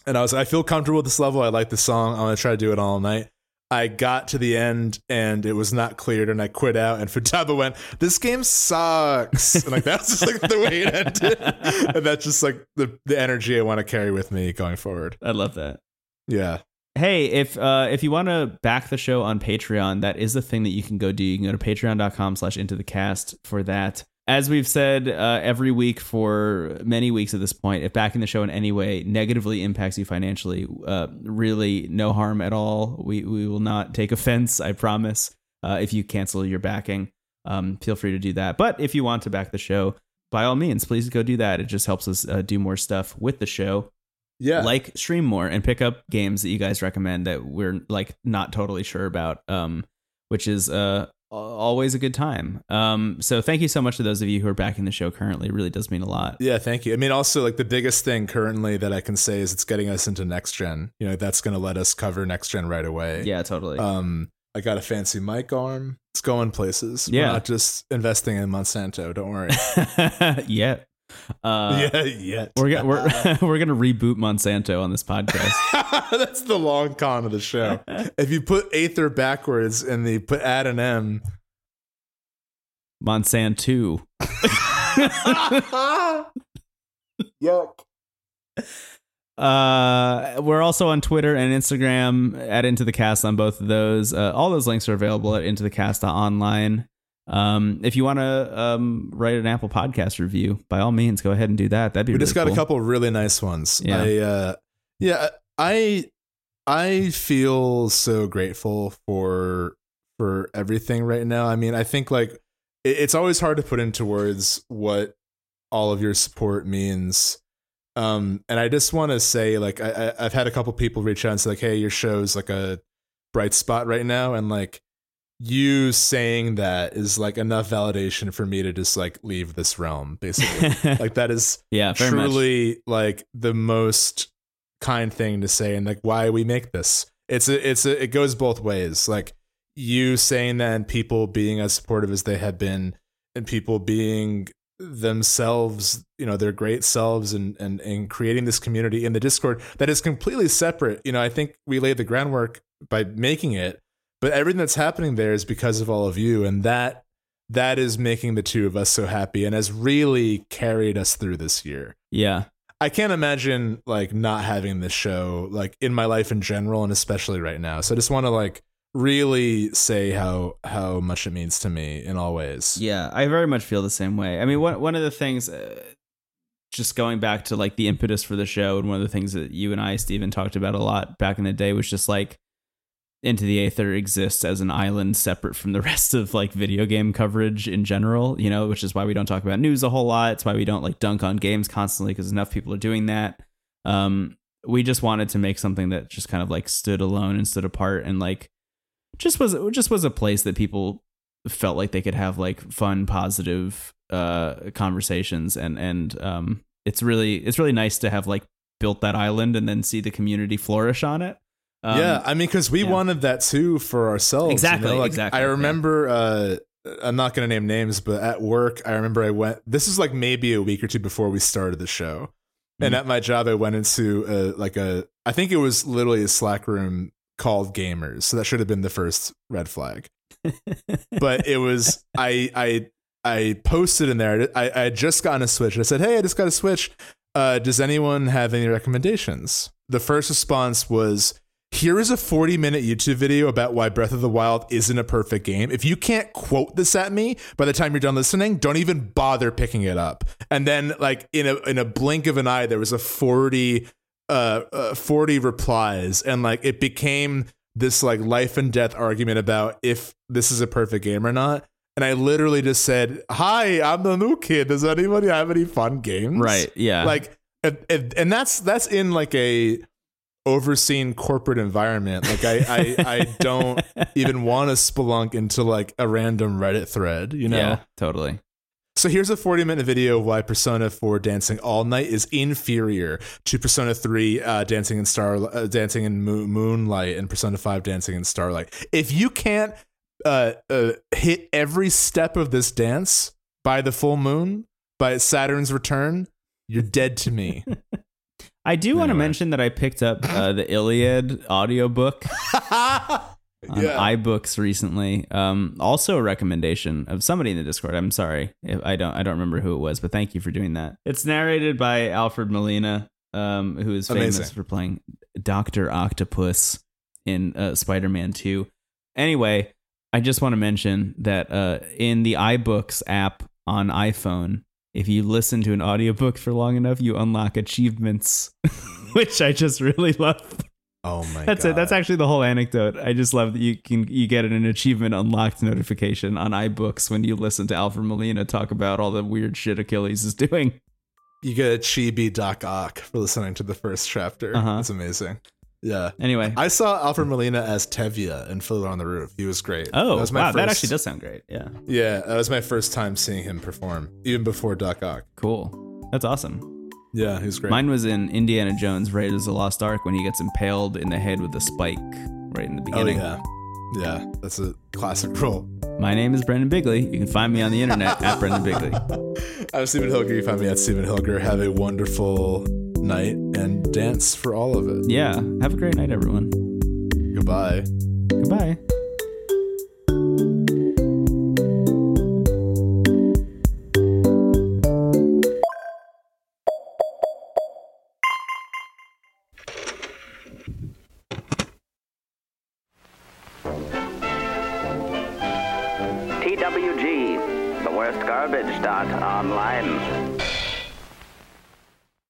And I was I feel comfortable with this level. I like the song. I'm gonna try to do it all night. I got to the end and it was not cleared, and I quit out. And (laughs) Futaba went, "This game sucks." And like that's just like the way it ended, (laughs) and that's just like the the energy I want to carry with me going forward. I love that. Yeah, Hey, if uh, if you want to back the show on Patreon, that is the thing that you can go do. You can go to patreon.com slash into the cast for that. As we've said uh, every week for many weeks at this point, if backing the show in any way negatively impacts you financially, uh, really no harm at all. We, we will not take offense, I promise. Uh, if you cancel your backing, um, feel free to do that. But if you want to back the show, by all means, please go do that. It just helps us uh, do more stuff with the show yeah. like stream more and pick up games that you guys recommend that we're like not totally sure about um which is uh always a good time um so thank you so much to those of you who are backing the show currently it really does mean a lot yeah, thank you. I mean, also like the biggest thing currently that I can say is it's getting us into next gen. You know, that's going to let us cover next gen right away. yeah totally Um, I got a fancy mic arm. It's going places. Yeah. We're not just investing in Monsanto. Don't worry. (laughs) yeah uh yeah, yeah. we're, go- we're (laughs) (laughs) we're gonna reboot Monsanto on this podcast. (laughs) That's the long con of the show. if you put Aether backwards and they put add an M, Monsanto. yuck. Uh, we're also on Twitter and Instagram at Into the Cast on both of those. Uh, all those links are available at Into the Cast online. Um, if you want to um, write an Apple Podcast review, by all means, go ahead and do that. That'd be great. We really just got cool. a couple really nice ones. Yeah. I, uh, yeah, I I feel so grateful for for everything right now. I mean, I think like it, it's always hard to put into words what all of your support means. Um, and I just want to say, like, I, I, I've had a couple people reach out and say, like, "Hey, your show's like a bright spot right now," and like you saying that is like enough validation for me to just like leave this realm, basically. (laughs) like that is yeah, very much. truly like the most kind thing to say, and like why we make this. It's a, it's a, it goes both ways. Like you saying that, and people being as supportive as they have been, and people being themselves, you know, their great selves and and and creating this community in the Discord that is completely separate. You know, I think we laid the groundwork by making it, but everything that's happening there is because of all of you and that that is making the two of us so happy and has really carried us through this year. Yeah. I can't imagine like not having this show like in my life in general and especially right now. So I just want to like really say how how much it means to me in all ways. Yeah, I very much feel the same way. I mean, one one of the things, uh, just going back to like the impetus for the show, and one of the things that you and I, Stephen, talked about a lot back in the day was just like into the Aether exists as an island separate from the (laughs) rest of like video game coverage in general, you know, which is why we don't talk about news a whole lot. It's why we don't like dunk on games constantly because enough people are doing that. Um, we just wanted to make something that just kind of like stood alone and stood apart and like just was just was a place that people felt like they could have like fun, positive uh conversations and and um it's really it's really nice to have like built that island and then see the community flourish on it. Um, yeah, I mean, because we yeah. wanted that too for ourselves. Exactly. You know? like, exactly. I remember. Uh, I'm not going to name names, but at work, I remember I went. This is like maybe a week or two before we started the show, mm-hmm. and at my job, I went into a, like a. I think it was literally a Slack room called Gamers, so that should have been the first red flag. (laughs) but it was I I I posted in there. I I had just gotten a Switch. I said, "Hey, I just got a Switch. Uh, does anyone have any recommendations?" The first response was here is a 40 minute YouTube video about why Breath of the Wild isn't a perfect game. If you can't quote this at me by the time you're done listening, don't even bother picking it up. And then like in a in a blink of an eye there was a 40 uh, uh 40 replies and like it became this like life and death argument about if this is a perfect game or not. And I literally just said, "Hi, I'm the new kid. Does anybody have any fun games?" Right. Yeah. Like and, and that's that's in like a overseen corporate environment. Like I, I, I don't (laughs) even want to spelunk into like a random Reddit thread, you know? Yeah, totally. So here's a 40 minute video of why Persona 4 Dancing All Night is inferior to Persona 3 uh, Dancing in Star uh, Dancing in Mo- Moonlight and Persona 5 Dancing in Starlight. If you can't uh, uh, hit every step of this dance by the full moon, by Saturn's return, you're dead to me. (laughs) I do anyway. want to mention that I picked up uh, the Iliad audiobook (laughs) on yeah. iBooks recently. Um, also a recommendation of somebody in the Discord. I'm sorry, I don't I don't remember who it was, but thank you for doing that. It's narrated by Alfred Molina, um, who is famous Amazing. for playing Doctor Octopus in uh, Spider-Man 2. Anyway, I just want to mention that uh, in the iBooks app on iPhone, if you listen to an audiobook for long enough, you unlock achievements, (laughs) which I just really love. Oh my That's God. it. That's actually the whole anecdote. I just love that you can you get an achievement unlocked notification on iBooks when you listen to Alfred Molina talk about all the weird shit Achilles is doing. You get a chibi Doc Ock for listening to the first chapter. Uh-huh. It's amazing. Yeah. Anyway, I saw Alfred Molina as Tevye in Fiddler on the Roof. He was great. Oh, that was my wow, first, that actually does sound great. Yeah. Yeah, that was my first time seeing him perform, even before Doc Ock. Cool. That's awesome. Yeah, he was great. Mine was in Indiana Jones: Raiders of the Lost Ark when he gets impaled in the head with a spike right in the oh, beginning. Oh yeah, yeah, that's a classic (laughs) role. My name is Brendan Bigley. You can find me on the internet at Brendan Bigley. (laughs) I'm Stephen Hilger. You find me at Stephen Hilger. Have a wonderful night and dance for all of it. Yeah. Have a great night, everyone. Goodbye. Goodbye. TWG, the worst garbage dot online.